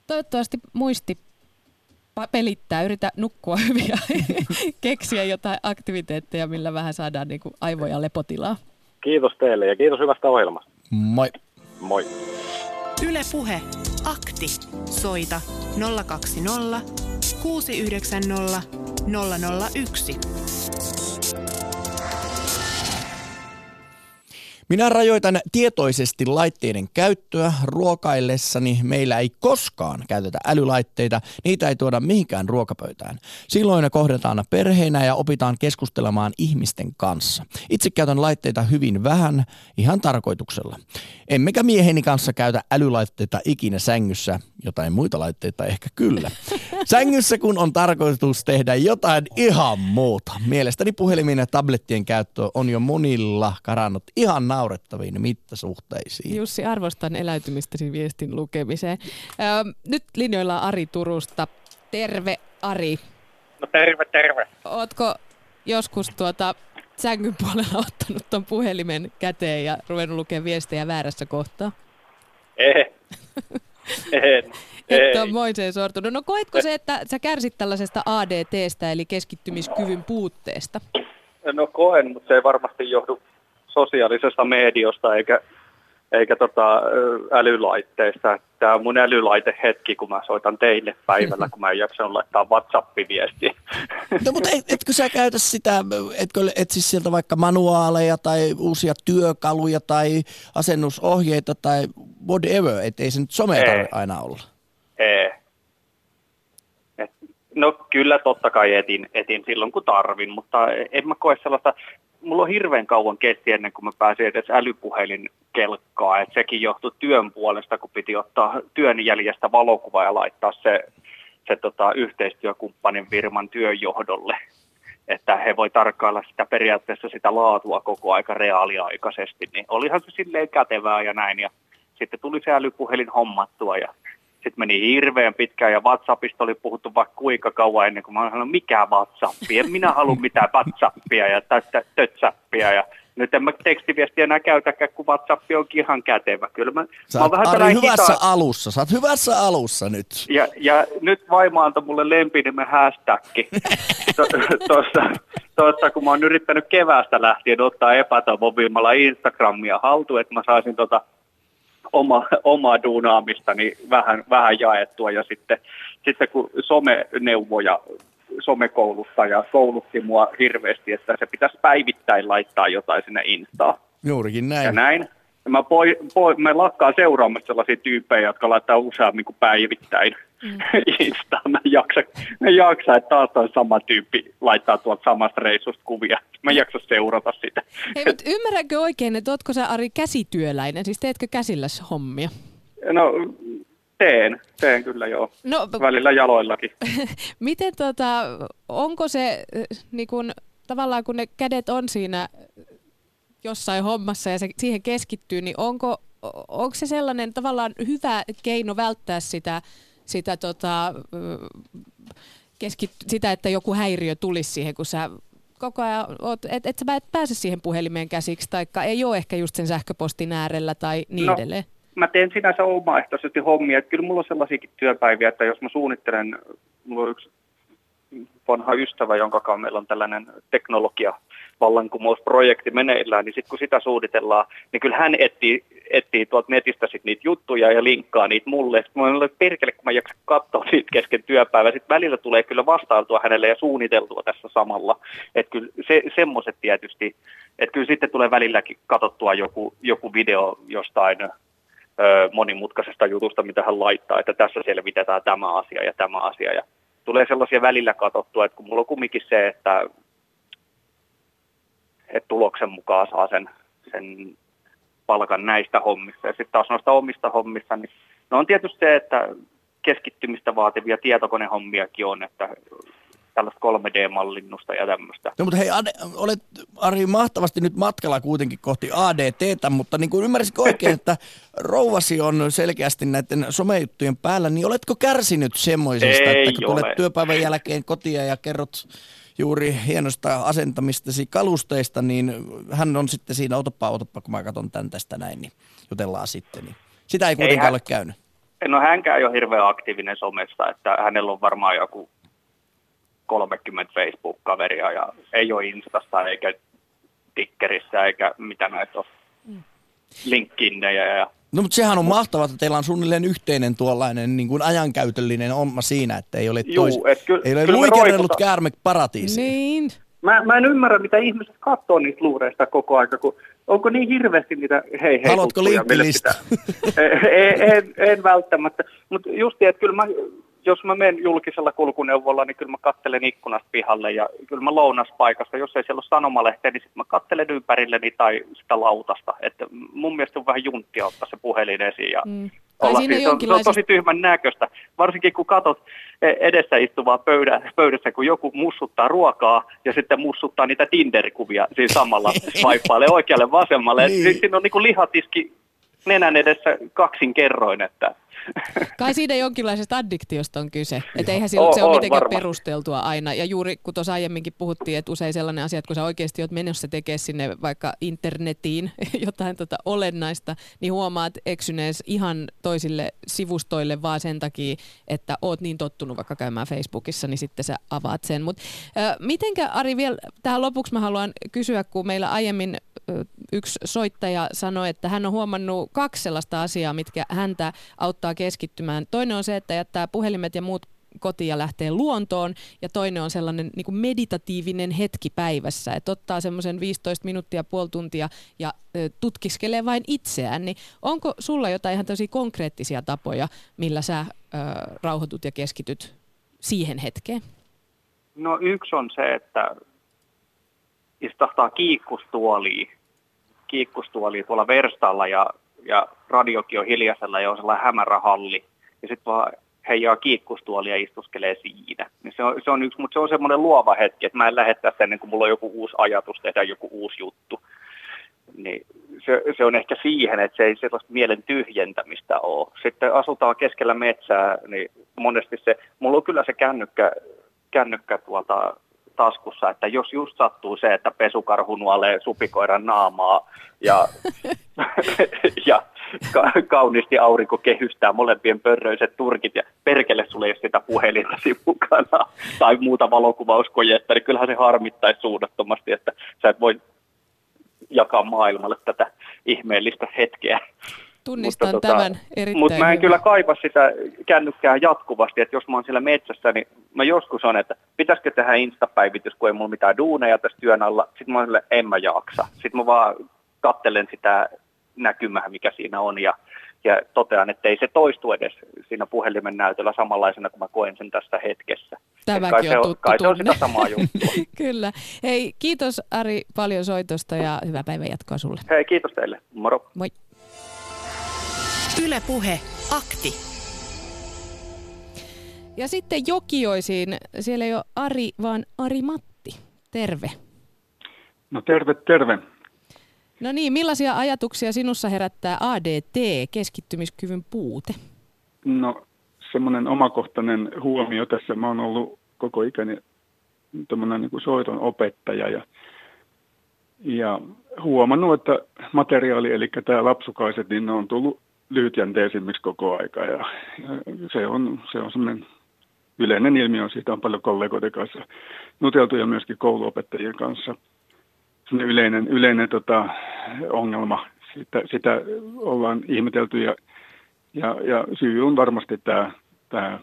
toivottavasti muisti pelittää, yritä nukkua [LAUGHS] hyvin ja keksiä jotain aktiviteetteja, millä vähän saadaan niin kuin aivoja lepotilaa. Kiitos teille ja kiitos hyvästä ohjelmasta. Moi. Moi. Yle Puhe. Akti. Soita 020 690 001. Minä rajoitan tietoisesti laitteiden käyttöä. Ruokaillessani meillä ei koskaan käytetä älylaitteita. Niitä ei tuoda mihinkään ruokapöytään. Silloin ne kohdataan perheinä ja opitaan keskustelemaan ihmisten kanssa. Itse käytän laitteita hyvin vähän, ihan tarkoituksella. Emmekä mieheni kanssa käytä älylaitteita ikinä sängyssä. Jotain muita laitteita ehkä kyllä. [LAUGHS] Sängyssä kun on tarkoitus tehdä jotain ihan muuta. Mielestäni puhelimien ja tablettien käyttö on jo monilla karannut ihan naurettaviin mittasuhteisiin. Jussi, arvostan eläytymistäsi viestin lukemiseen. Öö, nyt linjoilla Ari Turusta. Terve Ari. No terve, terve. Ootko joskus tuota sängyn puolella ottanut tuon puhelimen käteen ja ruvennut lukemaan viestejä väärässä kohtaa? [LAUGHS] Ei. en. Että on moiseen sortunut. No koetko se, että sä kärsit tällaisesta ADTstä, eli keskittymiskyvyn puutteesta? No koen, mutta se ei varmasti johdu sosiaalisesta mediosta eikä, eikä tota, älylaitteista. Tämä on mun älylaitehetki, kun mä soitan teille päivällä, kun mä en jaksanut laittaa WhatsApp-viestiä. No mutta et, etkö sä käytä sitä, etkö etsi sieltä vaikka manuaaleja tai uusia työkaluja tai asennusohjeita tai whatever, että ei se nyt some Ei. tarvitse aina olla. Ei. No kyllä totta kai etin, etin silloin kun tarvin, mutta en mä koe sellaista, mulla on hirveän kauan kesti ennen kuin mä pääsin edes älypuhelin kelkkaa, että sekin johtui työn puolesta, kun piti ottaa työn jäljestä valokuva ja laittaa se, se tota, yhteistyökumppanin firman työjohdolle että he voi tarkkailla sitä periaatteessa sitä laatua koko aika reaaliaikaisesti, niin olihan se silleen kätevää ja näin. Ja sitten tuli se älypuhelin hommattua ja sitten meni hirveän pitkään ja WhatsAppista oli puhuttu vaikka kuinka kauan ennen kuin mä sanoin, mikä WhatsAppia, en minä halua mitään WhatsAppia ja tästä tötsäppiä ja nyt en mä tekstiviestiä enää käytäkään, kun WhatsApp onkin ihan kätevä. Kyllä mä, Sä mä oot oon vähän Ari hyvässä hita- alussa, sä oot hyvässä alussa nyt. ja, ja nyt vaimo antoi mulle lempinimen hashtagki. [LAUGHS] Tuossa, tuossa, kun mä oon yrittänyt keväästä lähtien ottaa epätoivovimmalla Instagramia haltuun, että mä saisin tota oma, omaa duunaamistani vähän, vähän jaettua. Ja sitten, sitten kun someneuvoja somekouluttaja koulutti mua hirveästi, että se pitäisi päivittäin laittaa jotain sinne Instaan Juurikin ja näin. näin. Ja mä, poi, poi, mä lakkaan seuraamassa sellaisia tyyppejä, jotka laittaa useammin kuin päivittäin mm. [LAUGHS] Instaan. Mä en jaksa, mä en jaksa, että taas on sama tyyppi laittaa tuolta samasta reissusta kuvia. Mä en jaksa seurata sitä. Hei, mutta ymmärränkö oikein, että ootko sä Ari käsityöläinen? Siis teetkö käsilläs hommia? No teen, teen kyllä joo. No, Välillä jaloillakin. [LAUGHS] miten tota, onko se äh, niin kun, tavallaan kun ne kädet on siinä jossain hommassa ja se siihen keskittyy, niin onko, onko se sellainen tavallaan hyvä keino välttää sitä, sitä, tota, keskit, sitä että joku häiriö tulisi siihen, kun sä koko ajan oot, et, et sä et pääse siihen puhelimeen käsiksi, tai ei ole ehkä just sen sähköpostin äärellä tai niin No, edelleen. mä teen sinänsä omaehtoisesti hommia. Että kyllä mulla on sellaisiakin työpäiviä, että jos mä suunnittelen, mulla on yksi vanha ystävä, jonka kanssa meillä on tällainen teknologia vallankumousprojekti meneillään, niin sitten kun sitä suunnitellaan, niin kyllä hän etsii, etsii tuolta netistä sit niitä juttuja ja linkkaa niitä mulle. Sitten mä olen perkele, kun mä en jaksa katsoa niitä kesken työpäivää. Sitten välillä tulee kyllä vastailtua hänelle ja suunniteltua tässä samalla. Että kyllä se, semmoiset tietysti, että kyllä sitten tulee välilläkin katsottua joku, joku video jostain ö, monimutkaisesta jutusta, mitä hän laittaa, että tässä selvitetään tämä asia ja tämä asia. Ja tulee sellaisia välillä katsottua, että kun mulla on kumminkin se, että, että tuloksen mukaan saa sen, sen palkan näistä hommista. Ja sitten taas noista omista hommista, niin no on tietysti se, että keskittymistä vaativia tietokonehommiakin on, että tällaista 3D-mallinnusta ja tämmöistä. No mutta hei, Ade, olet Ari mahtavasti nyt matkalla kuitenkin kohti ADTtä, mutta niin kuin ymmärsitkö oikein, että rouvasi on selkeästi näiden somejuttujen päällä, niin oletko kärsinyt semmoisesta, Ei että kun ole. tulet työpäivän jälkeen kotia ja kerrot juuri hienosta asentamistasi kalusteista, niin hän on sitten siinä, otoppa, otoppa, kun mä katson tän tästä näin, niin jutellaan sitten. Niin. Sitä ei kuitenkaan hän- ole käynyt. No hänkään ei ole hirveän aktiivinen somessa, että hänellä on varmaan joku 30 Facebook-kaveria ja ei ole Instassa eikä Tikkerissä eikä mitä näitä on. Linkkinnejä ja No mutta sehän on mahtavaa, että teillä on suunnilleen yhteinen tuollainen niin kuin ajankäytöllinen homma siinä, että ei ole, Juu, tois, et kyllä- ei ole luikerellut käärme paratiisiin. Niin. Mä, mä en ymmärrä, mitä ihmiset katsoo niistä luureista koko aika, kun onko niin hirveästi niitä hei hei Haluatko tuttuja, mille linkkilista? pitää- [LAUGHS] en, en, en välttämättä, mutta just että kyllä mä, jos mä menen julkisella kulkuneuvolla, niin kyllä mä kattelen ikkunasta pihalle ja kyllä mä lounaspaikassa, jos ei siellä ole sanomalehteä, niin sitten mä kattelen ympärilleni tai sitä lautasta. Että mun mielestä on vähän junttia ottaa se puhelin esiin ja Mm. Olla siinä. Se on, se on tosi tyhmän näköistä, varsinkin kun katot e- edessä istuvaa pöydä, pöydässä, kun joku mussuttaa ruokaa ja sitten mussuttaa niitä Tinder-kuvia siinä samalla [LAUGHS] swipeilee oikealle vasemmalle. Niin. Niin. Siinä on niin kuin lihatiski nenän edessä kaksin kerroin, että [LAUGHS] Kai siinä jonkinlaisesta addiktiosta on kyse. Että eihän se, On- se ole on mitenkään varmasti. perusteltua aina. Ja juuri kun tuossa aiemminkin puhuttiin, että usein sellainen asia, että kun sä oikeasti oot menossa tekemään sinne vaikka internetiin [LAUGHS] jotain tota olennaista, niin huomaat eksynees ihan toisille sivustoille vaan sen takia, että oot niin tottunut vaikka käymään Facebookissa, niin sitten sä avaat sen. Mutta mitenkä Ari vielä tähän lopuksi mä haluan kysyä, kun meillä aiemmin ö, yksi soittaja sanoi, että hän on huomannut kaksi sellaista asiaa, mitkä häntä auttaa keskittymään. Toinen on se, että jättää puhelimet ja muut kotiin ja lähtee luontoon ja toinen on sellainen niin kuin meditatiivinen hetki päivässä, että ottaa semmoisen 15 minuuttia, puoli tuntia ja ö, tutkiskelee vain itseään, niin onko sulla jotain ihan tosi konkreettisia tapoja, millä sä ö, rauhoitut ja keskityt siihen hetkeen? No yksi on se, että istahtaa kiikkustuoliin, kiikkustuoliin tuolla verstalla ja, ja radiokin on hiljaisella ja on sellainen hämärä halli. Ja sitten vaan heijaa kiikkustuoli ja istuskelee siinä. Niin se, on, se on yksi, mutta se on semmoinen luova hetki, että mä en lähde tässä ennen kuin mulla on joku uusi ajatus, tehdä joku uusi juttu. Niin se, se on ehkä siihen, että se ei sellaista mielen tyhjentämistä ole. Sitten asutaan keskellä metsää, niin monesti se, mulla on kyllä se kännykkä, kännykkä tuolta taskussa, että jos just sattuu se, että pesukarhu nuolee supikoiran naamaa ja, [LAUGHS] ja ka- kauniisti aurinko kehystää molempien pörröiset turkit ja perkele sulle ole sitä puhelinta mukana tai muuta valokuvauskojetta, niin kyllähän se harmittaisi suunnattomasti, että sä et voi jakaa maailmalle tätä ihmeellistä hetkeä. Tunnistan mutta, tämän tota, erittäin Mutta mä en hyvin. kyllä kaipa sitä kännykkää jatkuvasti, että jos mä oon siellä metsässä, niin mä joskus on, että pitäisikö tehdä instapäivitys, kun ei mulla mitään duuneja tässä työn alla. Sitten mä oon sille, en mä jaksa. Sitten mä vaan kattelen sitä näkymää, mikä siinä on ja, ja totean, että ei se toistu edes siinä puhelimen näytöllä samanlaisena kuin mä koen sen tässä hetkessä. Et Tämäkin kai se on on, tuttu kai se on tunne. sitä samaa juttua. [LAUGHS] Kyllä. Hei, kiitos Ari paljon soitosta ja hyvää päivän jatkoa sulle. Hei, kiitos teille. Moro. Moi. Yle Puhe, akti. Ja sitten Jokioisiin, siellä ei ole Ari, vaan Ari Matti. Terve. No terve, terve. No niin, millaisia ajatuksia sinussa herättää ADT, keskittymiskyvyn puute? No semmoinen omakohtainen huomio tässä. Mä oon ollut koko ikäni tämmöinen niin soiton opettaja ja, ja huomannut, että materiaali, eli tämä lapsukaiset, niin ne on tullut lyhytjänteisimmiksi koko aika ja, ja se on, se on semmoinen yleinen ilmiö, siitä on paljon kollegoiden kanssa nuteltu ja myöskin kouluopettajien kanssa. Semmoinen yleinen, yleinen tota, ongelma, sitä, sitä ollaan ihmetelty ja, ja, ja syy on varmasti tämä, tämä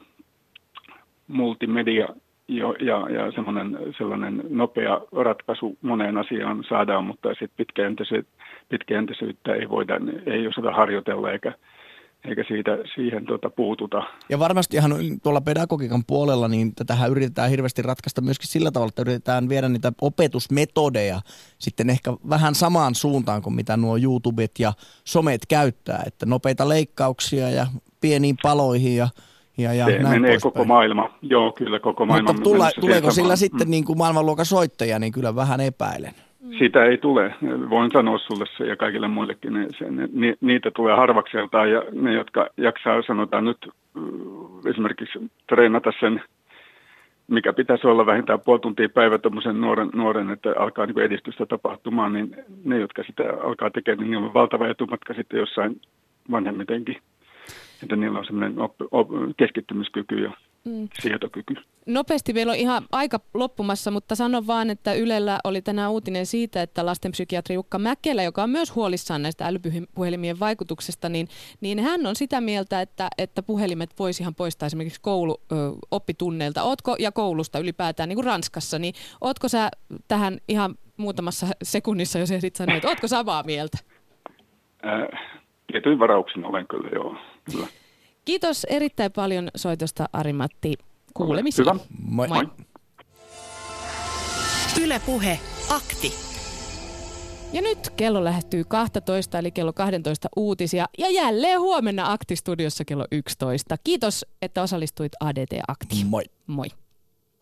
multimedia jo, ja, ja semmoinen, sellainen nopea ratkaisu moneen asiaan saadaan, mutta sitten pitkäjänteisyyttä, pitkäjänteisyyttä ei voida, ei osata harjoitella eikä, eikä siitä, siihen tuota, puututa. Ja varmasti ihan tuolla pedagogiikan puolella, niin tätähän yritetään hirveästi ratkaista myöskin sillä tavalla, että yritetään viedä niitä opetusmetodeja sitten ehkä vähän samaan suuntaan kuin mitä nuo YouTubet ja somet käyttää, että nopeita leikkauksia ja pieniin paloihin ja ja, ja Se näin menee koko maailma. Joo, kyllä koko maailma. Mutta tulla, tuleeko sillä samaan. sitten niin kuin maailmanluokan soittaja, niin kyllä vähän epäilen. Sitä ei tule. Voin sanoa sulle se ja kaikille muillekin. Ne, se, ne, ni- niitä tulee harvakseltaan ja ne, jotka jaksaa sanotaan nyt mm, esimerkiksi treenata sen, mikä pitäisi olla vähintään puoli tuntia päivä tuommoisen nuoren, nuoren, että alkaa niin edistystä tapahtumaan, niin ne, jotka sitä alkaa tekemään, niin niillä on valtava etumatka sitten jossain vanhemmitenkin. Että niillä on semmoinen op, op, keskittymiskyky ja Mm. sietokyky. Nopeasti meillä on ihan aika loppumassa, mutta sanon vaan, että Ylellä oli tänään uutinen siitä, että lastenpsykiatri Jukka Mäkelä, joka on myös huolissaan näistä älypuhelimien vaikutuksesta, niin, niin hän on sitä mieltä, että, että puhelimet voisi ihan poistaa esimerkiksi koulu, ö, oppitunneilta Ootko, ja koulusta ylipäätään, niin kuin Ranskassa, niin ootko sä tähän ihan muutamassa sekunnissa, jos ehdit sanoa, että ootko samaa mieltä? Ää, tietyin varauksin olen kyllä, joo. Kyllä. Kiitos erittäin paljon soitosta Ari-Matti. Kuulemisiin. Hyvä. Moi. Moi. Yle Puhe, akti. Ja nyt kello lähestyy 12, eli kello 12 uutisia. Ja jälleen huomenna Akti-studiossa kello 11. Kiitos, että osallistuit ADT-aktiin. Moi. Moi.